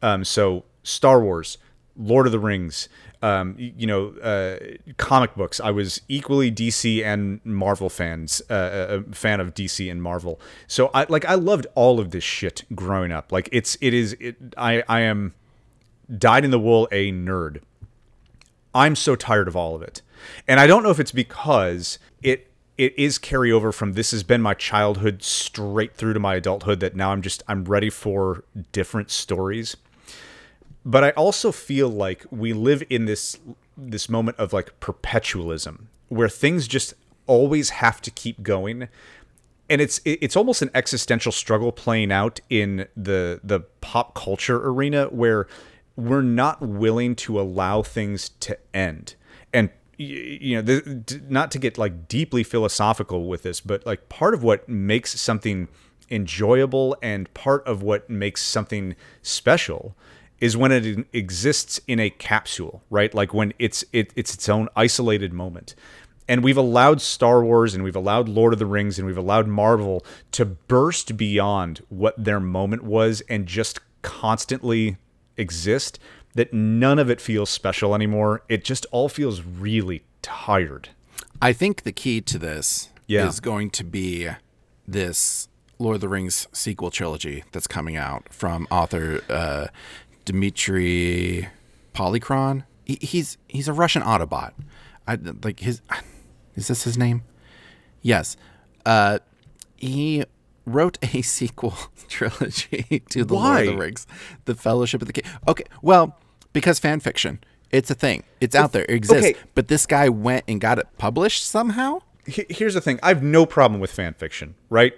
B: Um so Star Wars, Lord of the Rings, um, you know, uh, comic books. I was equally DC and Marvel fans, uh, a fan of DC and Marvel. So I like I loved all of this shit growing up. Like it's it is it. I I am dyed in the wool a nerd. I'm so tired of all of it. And I don't know if it's because it it is carryover from this has been my childhood straight through to my adulthood that now I'm just I'm ready for different stories. But I also feel like we live in this this moment of like perpetualism where things just always have to keep going. And it's it's almost an existential struggle playing out in the the pop culture arena where we're not willing to allow things to end. And you know the, not to get like deeply philosophical with this but like part of what makes something enjoyable and part of what makes something special is when it exists in a capsule right like when it's it, it's its own isolated moment and we've allowed Star Wars and we've allowed Lord of the Rings and we've allowed Marvel to burst beyond what their moment was and just constantly exist that none of it feels special anymore. It just all feels really tired.
A: I think the key to this
B: Yeah.
A: is going to be this Lord of the Rings sequel trilogy that's coming out from author uh, Dmitry Polychron. He, he's he's a Russian Autobot. I like his. Is this his name? Yes. Uh, he wrote a sequel trilogy to the Lord of the Rings, The Fellowship of the King. Okay, well, because fan fiction. It's a thing. It's out there. It exists.
B: okay.
A: But this guy went and got it published somehow.
B: Here's the thing: I have no problem with fan fiction, right?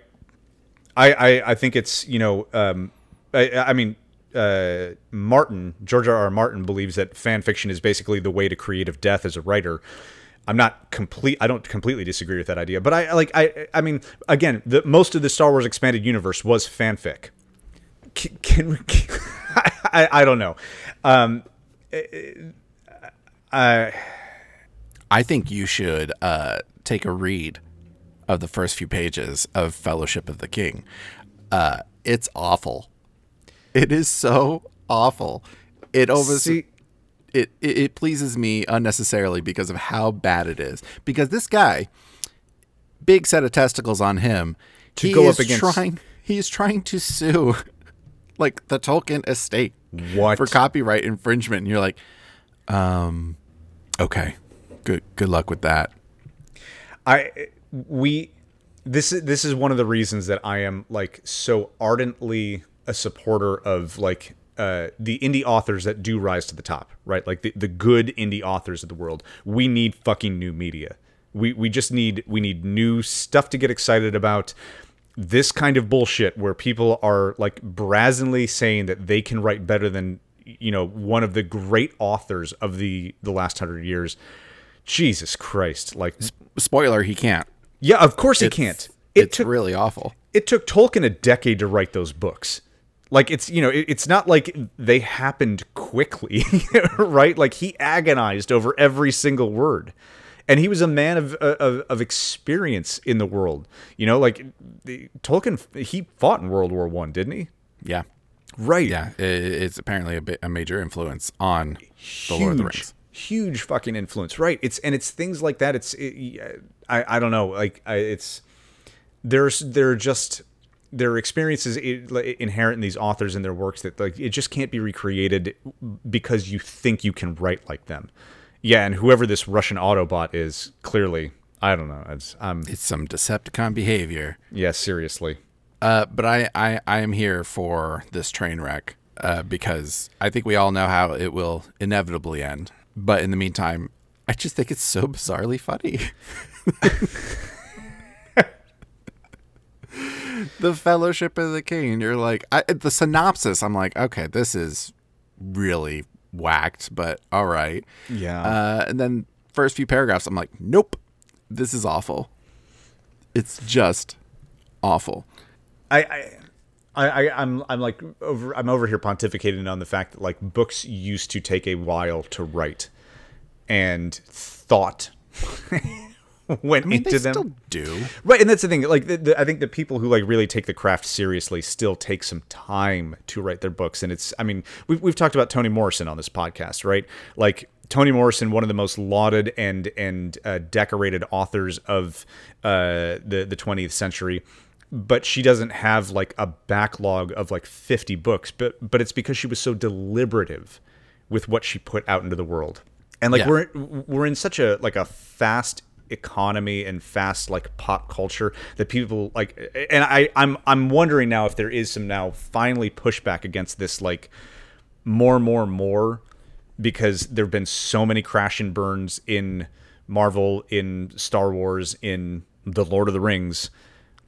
B: I I, I think it's you know, um, I, I mean, uh, Martin George R. R. Martin believes that fan fiction is basically the way to creative death as a writer. I'm not complete. I don't completely disagree with that idea, but I like. I I mean, again, the most of the Star Wars expanded universe was fanfic. Can, can we? I, I don't know. Um, I
A: I think you should uh, take a read of the first few pages of Fellowship of the King. Uh, it's awful. It is so awful. It almost
B: See-
A: it, it it pleases me unnecessarily because of how bad it is. Because this guy, big set of testicles on him,
B: To
A: he
B: go
A: is
B: up against-
A: trying. He is trying to sue, like the Tolkien estate,
B: What?
A: for copyright infringement. And you're like, um, okay, good good luck with that.
B: I we this is this is one of the reasons that I am like so ardently a supporter of like uh, the indie authors that do rise to the top, right? Like the, the good indie authors of the world. We need fucking new media. We we just need we need new stuff to get excited about. This kind of bullshit where people are like brazenly saying that they can write better than you know one of the great authors of the the last hundred years. Jesus Christ! Like
A: Spoiler: He can't.
B: yeah, of course he can't. It
A: it's
B: took
A: really awful.
B: it took Tolkien a decade to write those books. Like it's you know it, it's not like they happened quickly, right? Like he agonized over every single word, and he was a man of uh, of, of experience in the world. You know, like the, Tolkien, he fought in World War One, didn't he?
A: Yeah,
B: Right.
A: yeah. it's apparently a, bit, a major influence on the Lord of the Rings.
B: huge fucking influence right it's and it's things like that it's it, i i don't know like I, it's there's there are just there are experiences inherent in these authors and their works that like it just can't be recreated because you think you can write like them yeah and whoever this russian autobot is clearly i don't know it's um
A: It's some Decepticon behavior.
B: yeah seriously
A: Uh, but I, I, I am here for this train wreck uh, because I think we all know how it will inevitably end. But in the meantime, I just think it's so bizarrely funny. the Fellowship of the King. You're like, I, the synopsis. I'm like, okay, this is really whacked, but all right.
B: Yeah.
A: Uh, and then first few paragraphs, I'm like, nope. This is awful. It's just awful.
B: I, I I, I, I'm I'm like over I'm over here pontificating on the fact that like books used to take a while to write, and thought went
A: I mean,
B: into
A: they
B: them.
A: still do.
B: Right, and that's the thing. Like, the, the, I think the people who like really take the craft seriously still take some time to write their books. And it's, I mean, we've we've talked about Toni Morrison on this podcast, right? Like Toni Morrison, one of the most lauded and and uh, decorated authors of uh, the the 20th century. But she doesn't have like a backlog of like 50 books. But but it's because she was so deliberative with what she put out into the world. And like
A: Yeah.
B: we're we're in such a like a fast economy and fast like pop culture that people like and I I'm I'm wondering now if there is some now finally pushback against this like more more more because there've been so many crash and burns in Marvel in Star Wars in The Lord of the Rings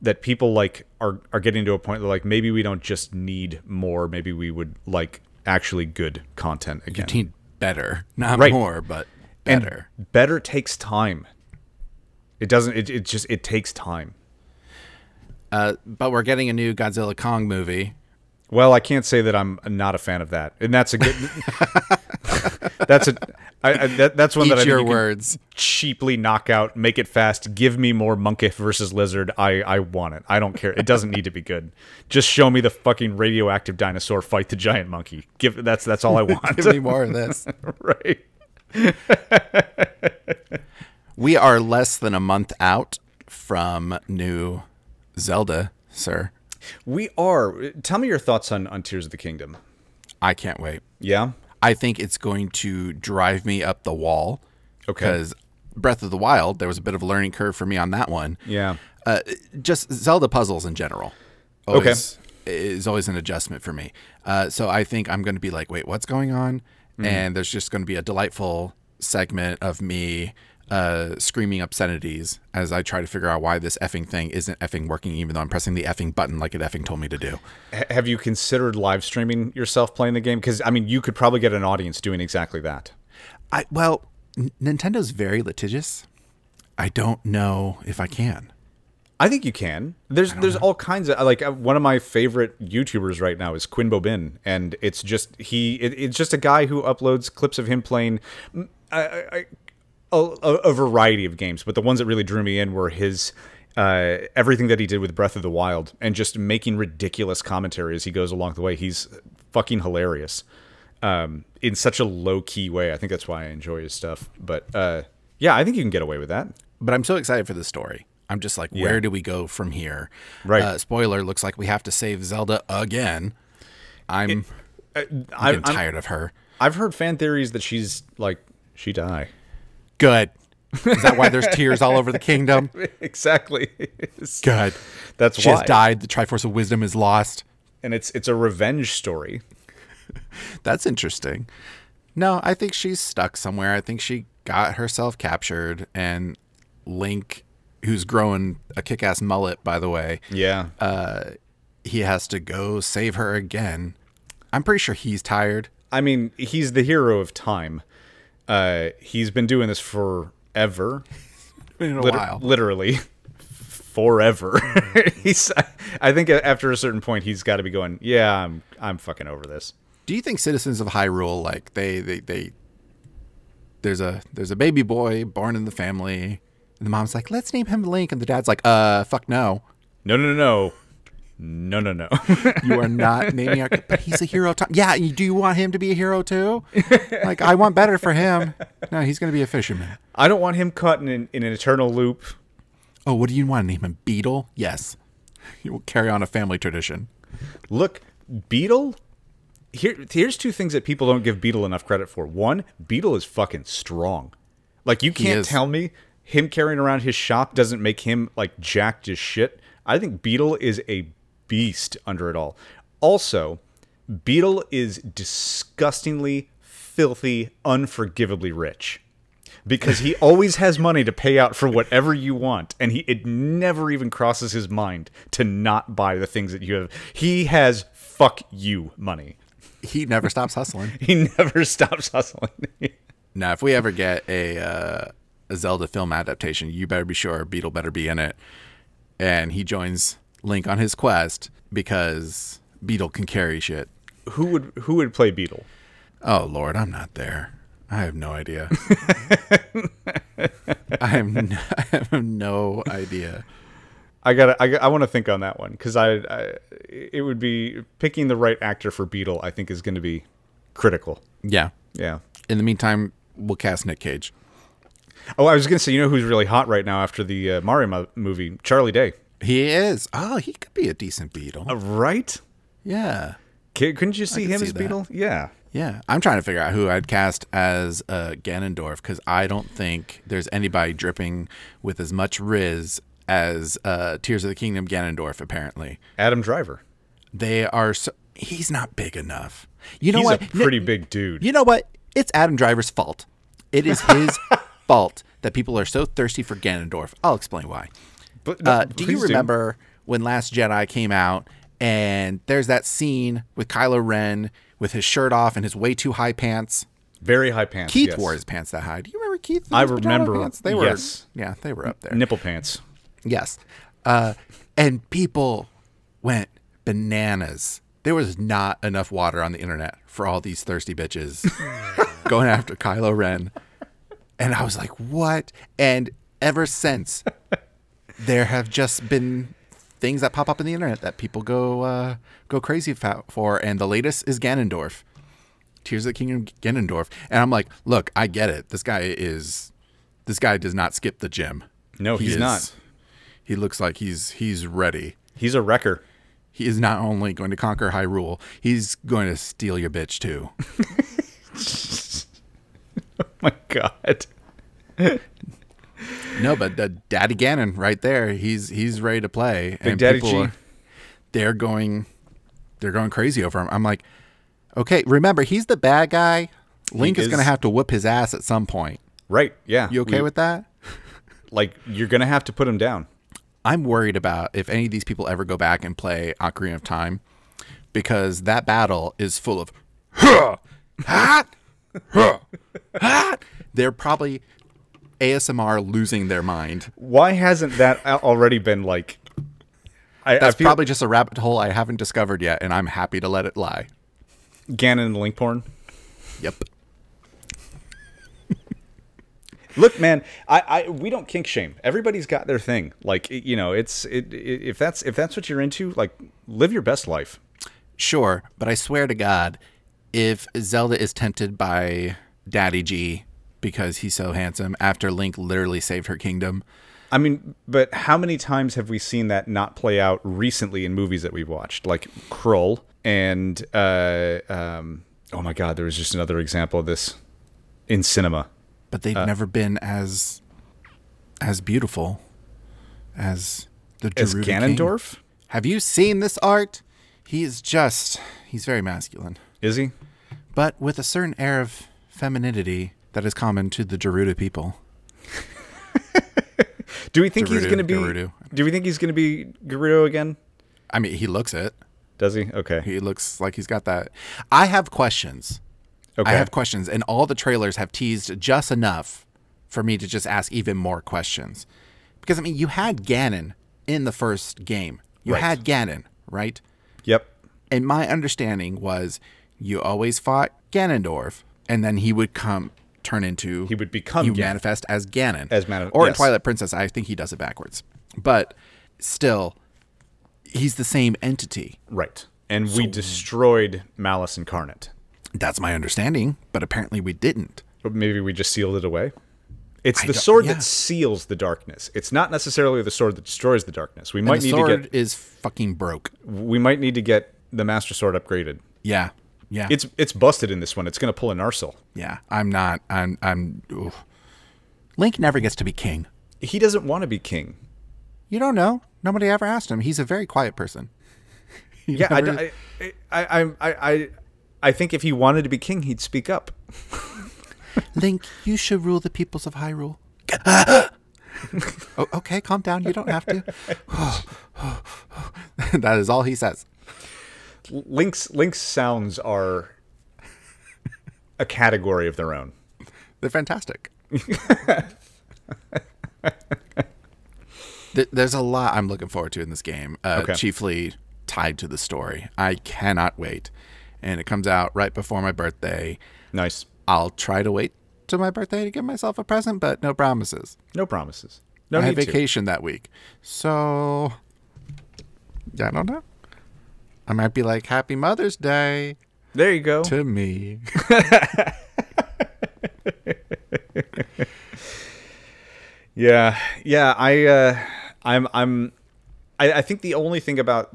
B: that people like are are getting to a point where like maybe we don't just need more maybe we would like actually good content again
A: You need better, not
B: Right.
A: more, but
B: and
A: better.
B: better takes time it doesn't it, it just it takes time.
A: Uh, but we're getting a new Godzilla Kong movie.
B: well i can't say that i'm not a fan of that and that's a good that's a I, I, that, that's one
A: Eat
B: that I
A: your words.
B: cheaply knock out make it fast give me more monkey versus lizard. I i want it. I don't care. It doesn't need to be good. Just show me the fucking radioactive dinosaur fight the giant monkey. Give that's that's all i want.
A: Give me more of this.
B: right
A: We are less than a month out from new Zelda, sir.
B: we are tell me your thoughts on on tears of the kingdom
A: I can't wait.
B: yeah
A: I think it's going to drive me up the wall.
B: Okay.
A: Because Breath of the Wild, there was a bit of a learning curve for me on that one.
B: yeah
A: Uh, just Zelda puzzles in general. Always, Is always an adjustment for me. Uh, so I think I'm going to be like, wait, what's going on? And there's just going to be a delightful segment of me uh, screaming obscenities as I try to figure out why this effing thing isn't effing working, even though I'm pressing the effing button like it effing told me to do.
B: Have you considered live streaming yourself playing the game? Because I mean, you could probably get an audience doing exactly that.
A: I well, N- Nintendo's very litigious. I don't know if I can.
B: I think you can. There's there's all kinds of like uh, one of my favorite YouTubers right now is Quinn Bobin, and it's just he it, it's just a guy who uploads clips of him playing I, I- a, a, variety of games, but the ones that really drew me in were his. Uh, everything that he did with Breath of the Wild and just making ridiculous commentary as he goes along the way. He's fucking hilarious um, in such a low key way. I think that's why I enjoy his stuff. But uh, yeah, I think you can get away with that.
A: But I'm so excited for the story. I'm just like, where do we go from here?
B: Right.
A: Uh, spoiler: looks like we have to save Zelda again. I'm,
B: I,
A: I'm
B: I'm,
A: getting tired of her.
B: I've heard fan theories that she's like she die.
A: Good. Is that why there's tears all over the kingdom?
B: exactly.
A: Good.
B: That's
A: She
B: why.
A: has died. The Triforce of Wisdom is lost.
B: and it's it's a revenge story.
A: That's interesting. No, I think she's stuck somewhere. I think she got herself captured, and Link, who's growing a kick-ass mullet, by the way,
B: Yeah.
A: Uh, he has to go save her again. I'm pretty sure he's tired.
B: I mean, he's the hero of time. Uh, he's been doing this forever,
A: In a
B: Liter-
A: while.
B: literally forever. he's. I think after a certain point, he's got to be going. Yeah, I'm. I'm fucking over this.
A: Do you think citizens of Hyrule like they they they there's a there's a baby boy born in the family and the mom's like let's name him Link and the dad's like uh fuck no
B: No, no, no, no, no, no, no.
A: you are not our but he's a hero t- yeah you, do you want him to be a hero too like I want better for him no he's gonna be a fisherman
B: I don't want him caught in an, in an eternal loop.
A: oh what do you want to name him Beetle yes you will carry on a family tradition
B: Look, Beetle. Here, here's two things that people don't give Beetle enough credit for. One, Beetle is fucking strong. Like you can't tell me him carrying around his shop doesn't make him like jacked as shit. I think Beetle is a beast under it all. Also, Beetle is disgustingly, filthy, unforgivably rich. Because he always has money to pay out for whatever you want, and he it never even crosses his mind to not buy the things that you have. He has fuck you money.
A: he never stops hustling
B: He never stops hustling.
A: now if we ever get a uh a Zelda film adaptation. You better be sure Beetle better be in it. And he joins Link on his quest because Beetle can carry shit.
B: Who would who would play Beetle?
A: Oh Lord, I'm not there. I have no idea. I have no, I have no idea.
B: I gotta. I, I want to think on that one because I, I. It would be picking the right actor for Beetle. I think is going to be critical.
A: Yeah.
B: Yeah.
A: In the meantime, we'll cast Nick Cage.
B: Oh, I was going to say, you know who's really hot right now after the uh, Mario mo- movie? Charlie Day.
A: He is. Oh, he could be a decent Beetle.
B: Uh, right?
A: yeah.
B: C- couldn't you see
A: could
B: him
A: see
B: as
A: that.
B: Beetle? Yeah.
A: Yeah, I'm trying to figure out who I'd cast as uh, Ganondorf because I don't think there's anybody dripping with as much riz as uh, Tears of the Kingdom Ganondorf. Apparently,
B: Adam Driver.
A: they are. So, he's not big enough. You know
B: He's
A: what?
B: a pretty big dude.
A: You know what? It's Adam Driver's fault. It is his fault that people are so thirsty for Ganondorf. I'll explain why.
B: But no,
A: Uh, do you remember when Last Jedi came out and there's that scene with Kylo Ren with his shirt off and his way too high pants?
B: Very high pants.
A: Keith
B: yes.
A: wore his pants that high. Do you remember Keith?
B: I remember,
A: Pants? They were.
B: yes.
A: Yeah, they were up there.
B: nipple pants.
A: Yes. Uh, and people went bananas. There was not enough water on the internet for all these thirsty bitches going after Kylo Ren. And I was like, what? And ever since, there have just been things that pop up in the internet that people go uh, go crazy for. And the latest is Ganondorf. Tears of the Kingdom Ganondorf. And I'm like, look, I get it. This guy is this guy does not skip the gym.
B: No,
A: He
B: he's
A: is-
B: not.
A: He looks like he's he's ready.
B: He's a wrecker.
A: He is not only going to conquer Hyrule, he's going to steal your bitch too.
B: Oh my God.
A: no, but the Daddy Ganon right there, he's he's ready to play.
B: Big Daddy G.
A: are- they're going they're going crazy over him. I'm like, okay, remember he's the bad guy. Link is,
B: is.
A: going to have to whoop his ass at some point.
B: Right. Yeah.
A: You okay
B: We-
A: with that?
B: Like you're gonna have to put him down.
A: I'm worried about if any of these people ever go back and play Ocarina of Time because that battle is full of huh, hat, huh, hat. They're probably ASMR losing their mind.
B: Why hasn't that already been like? I,
A: That's
B: I feel
A: probably just a rabbit hole I haven't discovered yet, and I'm happy to let it lie.
B: Ganon and Link porn.
A: Yep.
B: Look, man, I, I we don't kink shame. Everybody's got their thing. Like you know, it's it, it if that's if that's what you're into, like live your best life.
A: Sure, but I swear to God, if Zelda is tempted by Daddy G because he's so handsome after Link literally saved her kingdom,
B: I mean, but how many times have we seen that not play out recently in movies that we've watched, like Krull and uh, um, oh my God, there was just another example of this in cinema.
A: but they've never been as as beautiful as the
B: As
A: Gerudo King.
B: Ganondorf,
A: Have you seen this art? He is just he's very masculine,
B: is he?
A: but with a certain air of femininity that is common to the Gerudo people.
B: Do we think he's going to be?
A: Gerudo.
B: Do we think he's going to be Gerudo again?
A: I mean, he looks it.
B: Does he? Okay.
A: He looks like he's got that. I have questions.
B: Okay.
A: I have questions, and all the trailers have teased just enough for me to just ask even more questions. Because I mean, you had Ganon in the first game. You
B: Right.
A: had Ganon, right?
B: Yep.
A: And my understanding was you always fought Ganondorf, and then he would come turn into
B: He would become
A: you
B: Ganon.
A: manifest as Ganon,
B: As mani-
A: or in. Twilight Princess. I think he does it backwards, but still, he's the same entity.
B: Right. And we destroyed Malice Incarnate.
A: That's my understanding, but apparently we didn't.
B: But maybe we just sealed it away. It's the sword
A: yeah.
B: that seals the darkness. It's not necessarily the sword that destroys the darkness. We might need
A: sword
B: to get
A: is fucking broke.
B: we might need to get the Master Sword upgraded.
A: Yeah, yeah,
B: It's it's busted in this one. It's going to pull a Narsil.
A: yeah. I'm not. I'm. I'm. oof. Link never gets to be king.
B: He doesn't want to be king.
A: You don't know. Nobody ever asked him. He's a very quiet person.
B: Yeah, I,
A: never-
B: I, I, I, I, I think if he wanted to be king, he'd speak up.
A: Link, you should rule the peoples of Hyrule. oh, okay, calm down. You don't have to. that is all he says.
B: Link's Link's sounds are a category of their own.
A: They're fantastic. There's a lot I'm looking forward to in this game, uh,
B: Okay.
A: chiefly tied to the story. I cannot wait. And it comes out right before my birthday.
B: Nice.
A: I'll try to wait to my birthday to give myself a present, but no promises.
B: No promises. No
A: I have
B: need to.
A: vacation that week. So, yeah, I don't know. I might be like, Happy Mother's Day
B: There you go.
A: to me.
B: Yeah, yeah. I, uh, I'm, I'm. I, I think the only thing about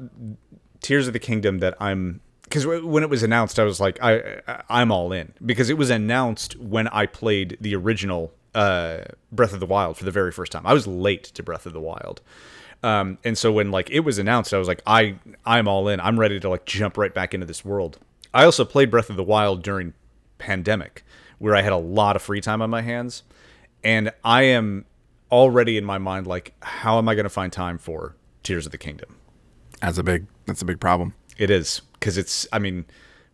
B: Tears of the Kingdom that I'm because when it was announced, I was like, I, I, I'm all in because it was announced when I played the original uh, Breath of the Wild for the very first time. I was late to Breath of the Wild. Um, and so when like it was announced, I was like, I I'm all in. I'm ready to like jump right back into this world. I also played Breath of the Wild during pandemic, where I had a lot of free time on my hands, and I am already in my mind like, how am I going to find time for Tears of the Kingdom?
A: That's a big. That's a big problem.
B: It is because it's. I mean,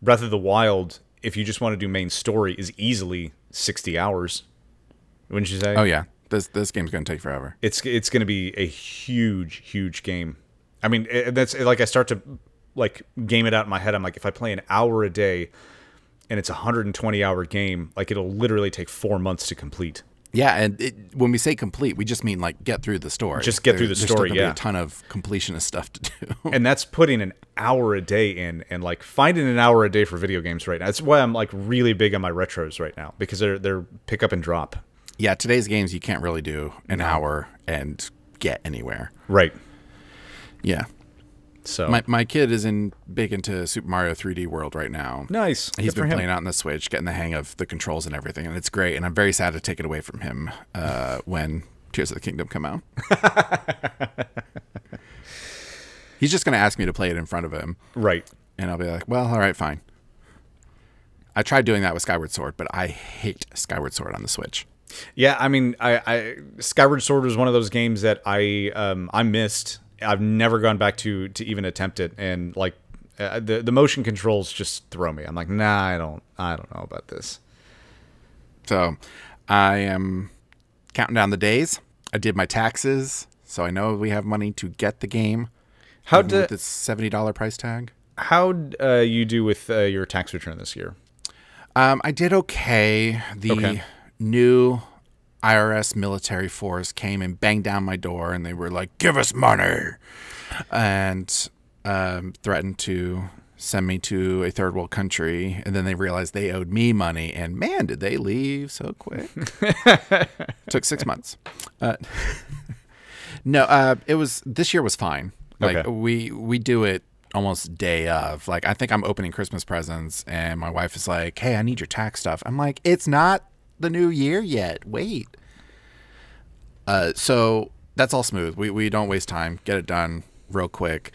B: Breath of the Wild. If you just want to do main story, is easily sixty hours. Wouldn't you say?
A: Oh yeah, this this game's gonna take forever.
B: it's it's going to be a huge huge game i mean it, that's like i start to like game it out in my head i'm like if i play an hour a day and it's a 120 hour game like it'll literally take four months to complete
A: Yeah, and it, when we say complete, we just mean like get through the story.
B: Just get through the story,
A: gonna
B: yeah.
A: a ton of completionist stuff to do.
B: and that's putting an hour a day in and like finding an hour a day for video games right now that's why i'm like really big on my retros right now because they're they're pick up and drop
A: yeah, today's games you can't really do an hour and get anywhere.
B: right
A: Yeah,
B: so
A: my my kid is in big into Super Mario 3D World right now.
B: nice
A: He's
B: Good
A: been playing out on the Switch, getting the hang of the controls and everything, and it's great. And I'm very sad to take it away from him uh, when Tears of the Kingdom come out. He's just going to ask me to play it in front of him,
B: right
A: and I'll be like, "Well, all right, fine." I tried doing that with Skyward Sword, but I hate Skyward Sword on the Switch.
B: Yeah, I mean, I, I Skyward Sword was one of those games that I um, I missed. I've never gone back to to even attempt it, and like uh, the the motion controls just throw me. I'm like, nah, I don't I don't know about this.
A: So I am counting down the days. I did my taxes, so I know we have money to get the game.
B: How did
A: its seventy dollar price tag?
B: how uh, you do with uh, your tax return this year?
A: Um, I did okay. The
B: Okay.
A: New IRS military force came and banged down my door, and they were like, "Give us money," and um, threatened to send me to a third world country. And then they realized they owed me money, and man, did they leave so quick! Took six months. Uh, no, uh, it was this year was fine. Like
B: Okay.
A: we we do it almost day of. Like I think I'm opening Christmas presents, and my wife is like, "Hey, I need your tax stuff." I'm like, "It's not the new year yet. Wait." Uh, so that's all smooth. We we don't waste time. Get it done real quick.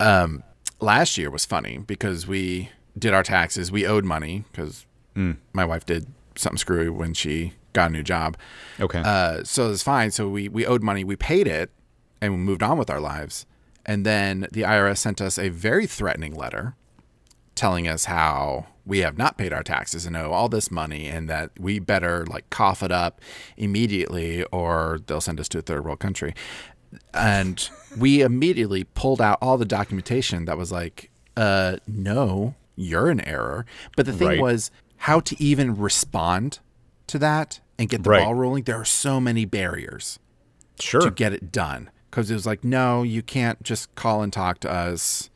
A: Um, last year was funny because we did our taxes. We owed money because my wife did something screwy when she got a new job.
B: Okay.
A: Uh, so it's fine. So we we owed money. We paid it, and we moved on with our lives. And then the IRS sent us a very threatening letter, telling us how we have not paid our taxes and owe all this money, and that we better like cough it up immediately, or they'll send us to a third world country. And we immediately pulled out all the documentation that was like, uh, no, you're in error. But the thing
B: Right.
A: was how to even respond to that and get the
B: Right.
A: ball rolling. There are so many barriers
B: sure.
A: to get it done because it was like, no, you can't just call and talk to us.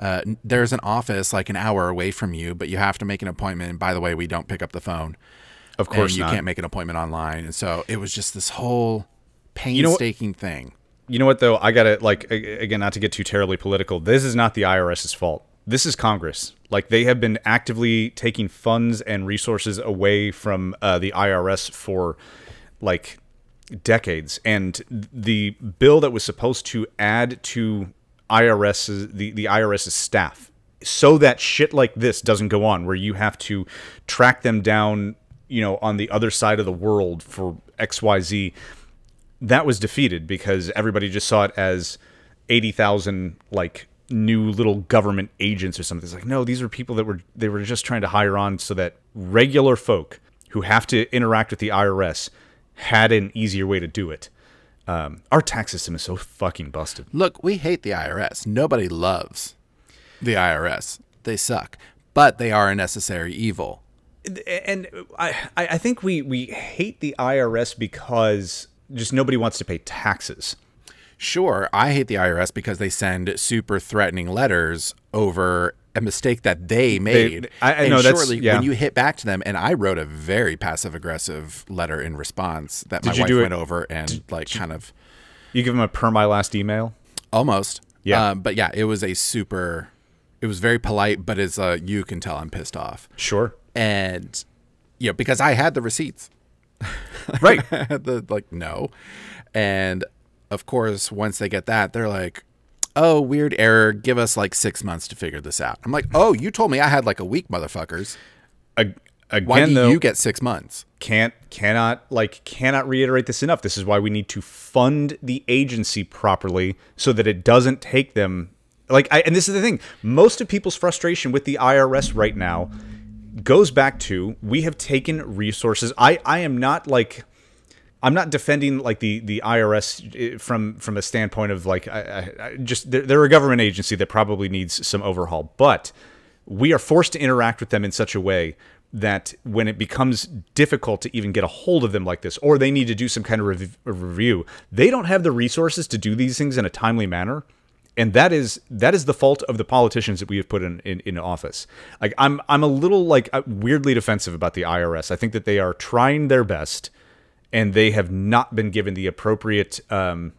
A: Uh, there's an office like an hour away from you, but you have to make an appointment. And by the way, we don't pick up the phone.
B: of course
A: and you
B: not.
A: can't make an appointment online. And so it was just this whole
B: know what-
A: painstaking thing.
B: You know what though? I got to like again not to get too terribly political. This is not the IRS's fault. This is Congress. Like they have been actively taking funds and resources away from uh, the IRS for like decades. And the bill that was supposed to add to IRS's the the IRS's staff so that shit like this doesn't go on where you have to track them down, you know, on the other side of the world for XYZ that was defeated because everybody just saw it as 80,000 like new little government agents or something. It's like, no, these are people that were they were just trying to hire on so that regular folk who have to interact with the IRS had an easier way to do it. Um, our tax system is so fucking busted.
A: Look, we hate the IRS. Nobody loves the IRS. They suck, but they are a necessary evil.
B: and I, I I think we we hate the IRS because just nobody wants to pay taxes.
A: Sure, I hate the IRS because they send super threatening letters over a mistake that they made.
B: I- I
A: and
B: know, that's- yeah.
A: when you hit back to them, and I wrote a very passive aggressive letter in response that my
B: Did you
A: wife went over and like kind of
B: You give them a per my last email.
A: almost.
B: Yeah.
A: Um, but yeah, it was a super. It was very polite, but it's uh, you can tell I'm pissed off,
B: Sure.
A: and you know because I had the receipts.
B: Right.
A: The like no, and of course once they get that, they're like, "Oh, weird error. Give us like six months to figure this out." I'm like, "Oh, you told me I had like a week, motherfuckers.
B: Ag- Again,
A: Why do
B: though,
A: you get six months?"
B: can't cannot like cannot reiterate this enough. This is why we need to fund the agency properly so that it doesn't take them like I and this is the thing. Most of people's frustration with the IRS right now goes back to we have taken resources. I I am not like I'm not defending like the the IRS eh, from from a standpoint of like I, I, just they're, they're a government agency that probably needs some overhaul, but we are forced to interact with them in such a way that when it becomes difficult to even get a hold of them like this, or they need to do some kind of rev- review, they don't have the resources to do these things in a timely manner and that is that is the fault of the politicians that we have put in, in, in office. Like I'm I'm a little like uh, weirdly defensive about the IRS. I think that they are trying their best, and they have not been given the appropriate um,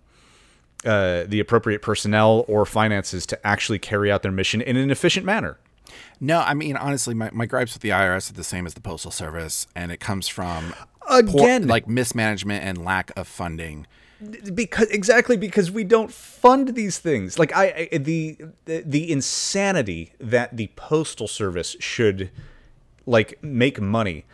B: uh, the appropriate personnel or finances to actually carry out their mission in an efficient manner.
A: No, I mean honestly, my, my gripes with the IRS are the same as the Postal Service, and it comes from poor-
B: Again.
A: like mismanagement and lack of funding.
B: because exactly because we don't fund these things like I, I the, the the insanity that the postal service should like make money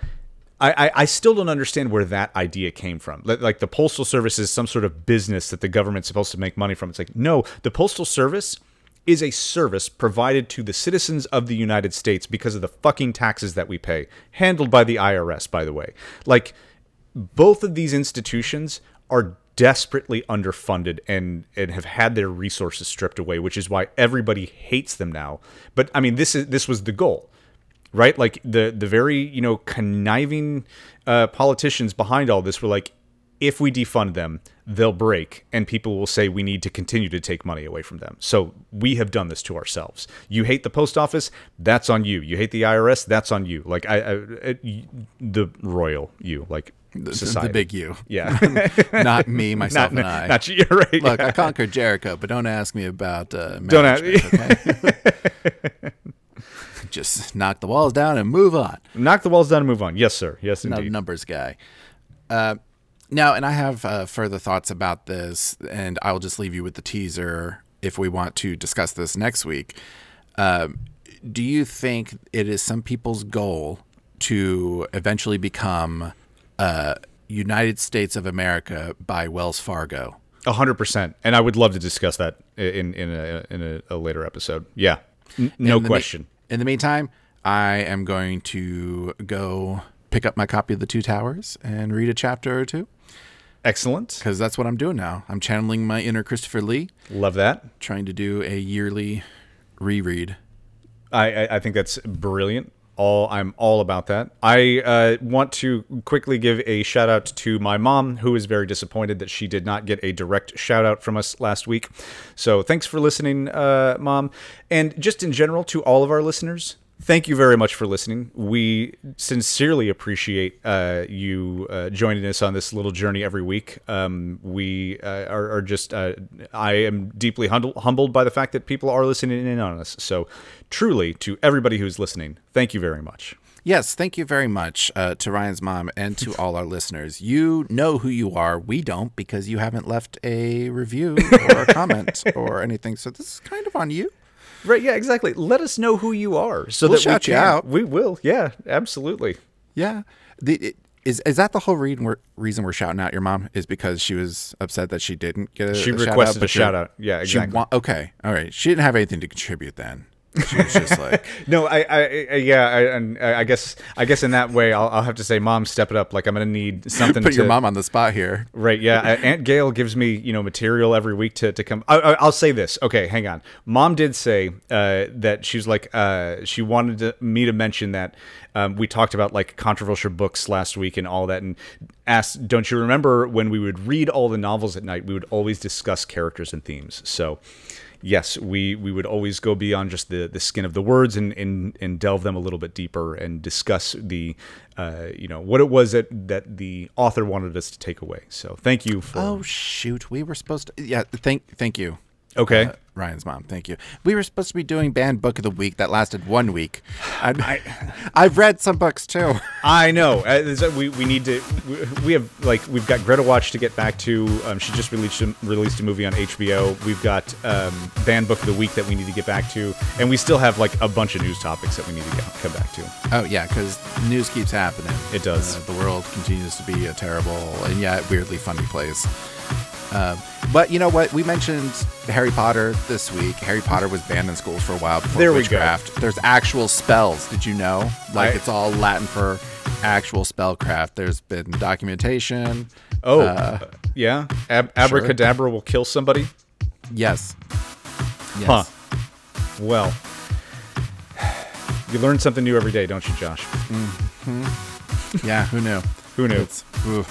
B: I, I, still don't understand where that idea came from. Like, like the postal service is some sort of business that the government's supposed to make money from. It's like no, the postal service is a service provided to the citizens of the United States because of the fucking taxes that we pay, handled by the IRS, by the way. Like both of these institutions are desperately underfunded and and have had their resources stripped away, which is why everybody hates them now. But I mean, this is this was the goal, right? Like the the very you know conniving uh, politicians behind all this were like, if we defund them, they'll break, and people will say we need to continue to take money away from them. So we have done this to ourselves. You hate the post office, that's on you. You hate the IRS, that's on you. Like I, I the royal you, like
A: The,
B: society.
A: the big you,
B: yeah.
A: not me, myself,
B: not,
A: and I.
B: not you. Right.
A: Look, I conquered Jericho, but don't ask me about uh,
B: Don't ask-
A: management, okay? Just knock the walls down and move on.
B: Knock the walls down and move on. Yes, sir. Yes,
A: Not
B: indeed.
A: numbers guy. Uh, now, and I have uh, further thoughts about this, and I'll just leave you with the teaser if we want to discuss this next week. Um, do you think it is some people's goal to eventually become uh, United States of America by Wells Fargo?
B: A hundred percent. And I would love to discuss that in in a in a, a later episode. Yeah. N- no
A: In the
B: question.
A: in the meantime, I am going to go pick up my copy of The Two Towers and read a chapter or two
B: Excellent.
A: because that's what I'm doing now. I'm channeling my inner Christopher Lee,
B: Love that.
A: trying to do a yearly reread.
B: I, I, I think that's brilliant. All I'm all about that. I uh, want to quickly give a shout out to my mom, who is very disappointed that she did not get a direct shout out from us last week. So thanks for listening, uh, mom, and just in general to all of our listeners. Thank you very much for listening. We sincerely appreciate uh, you uh, joining us on this little journey every week. Um, we uh, are, are just, uh, I am deeply humble, humbled by the fact that people are listening in on us. So, truly, to everybody who's listening, thank you very much.
A: Yes, thank you very much uh, to Ryan's mom and to all our listeners. You know who you are. We don't because you haven't left a review or a comment or anything. So this is kind of on you.
B: Right? Yeah, exactly. Let us know who you are, so
A: We'll
B: that
A: shout
B: we
A: you out.
B: We will. Yeah, absolutely.
A: Yeah. The, it, is is that the whole reason we're, reason we're shouting out your mom? Is because she was upset that she didn't get a
B: She
A: a shout
B: requested
A: out,
B: a shout out. Yeah,
A: She
B: exactly.
A: wa- okay. All right. She didn't have anything to contribute then. She was just like,
B: No, I, I, I yeah, I, and I guess, I guess in that way, I'll, I'll have to say, Mom, step it up. Like I'm gonna need something.
A: To put
B: to,
A: your mom on the spot here.
B: Right. Yeah. Aunt Gail gives me, you know, material every week to, to come. I, I, I'll say this. Okay. Hang on. Mom did say uh, that she's like, uh, she wanted to, me to mention that um, we talked about like controversial books last week and all that and asked, don't you remember when we would read all the novels at night, we would always discuss characters and themes. So, yes, we, we would always go beyond just the, the skin of the words and, and, and delve them a little bit deeper and discuss the, uh, you know, what it was that, that the author wanted us to take away. So thank you for.
A: Oh shoot, we were supposed to. Yeah, thank thank you.
B: okay.
A: Uh, Ryan's mom, thank you. We were supposed to be doing banned book of the week that lasted one week. I, I've read some books too.
B: I know. Uh, we, we need to. We, we have like we've got Greta Watch to get back to. Um, she just released a, released a movie on HBO. We've got um, banned book of the week that we need to get back to, and we still have like a bunch of news topics that we need to get, come back to.
A: Oh yeah, because news keeps happening.
B: It does.
A: Uh, the world continues to be a terrible and yet weirdly funny place. Um, but you know what? We mentioned Harry Potter this week. Harry Potter was banned in schools for a while before
B: There we go.
A: witchcraft. There's actual spells. Did you know? Like
B: I-
A: it's all Latin for actual spellcraft. There's been documentation.
B: Oh,
A: Uh,
B: yeah. Ab- abracadabra will kill somebody.
A: Yes. Yes.
B: Huh. Well, you learn something new every day, don't you, Josh?
A: Yeah. Who knew?
B: Who knew?
A: It's ooh,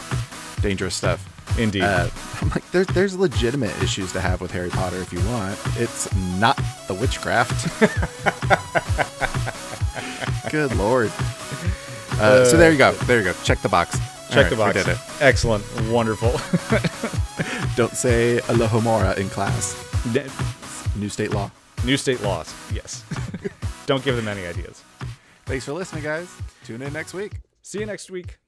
A: dangerous stuff.
B: Indeed.
A: Uh, I'm like, there's there's legitimate issues to have with Harry Potter if you want. It's not the witchcraft. Good lord. Uh, so there you go. There you go. Check the box.
B: Check the box.
A: We did it.
B: Excellent. Wonderful.
A: Don't say Alohomora in class. New state law.
B: New state laws. Yes. Don't give them any ideas.
A: Thanks for listening, guys. Tune in next week.
B: See you next week.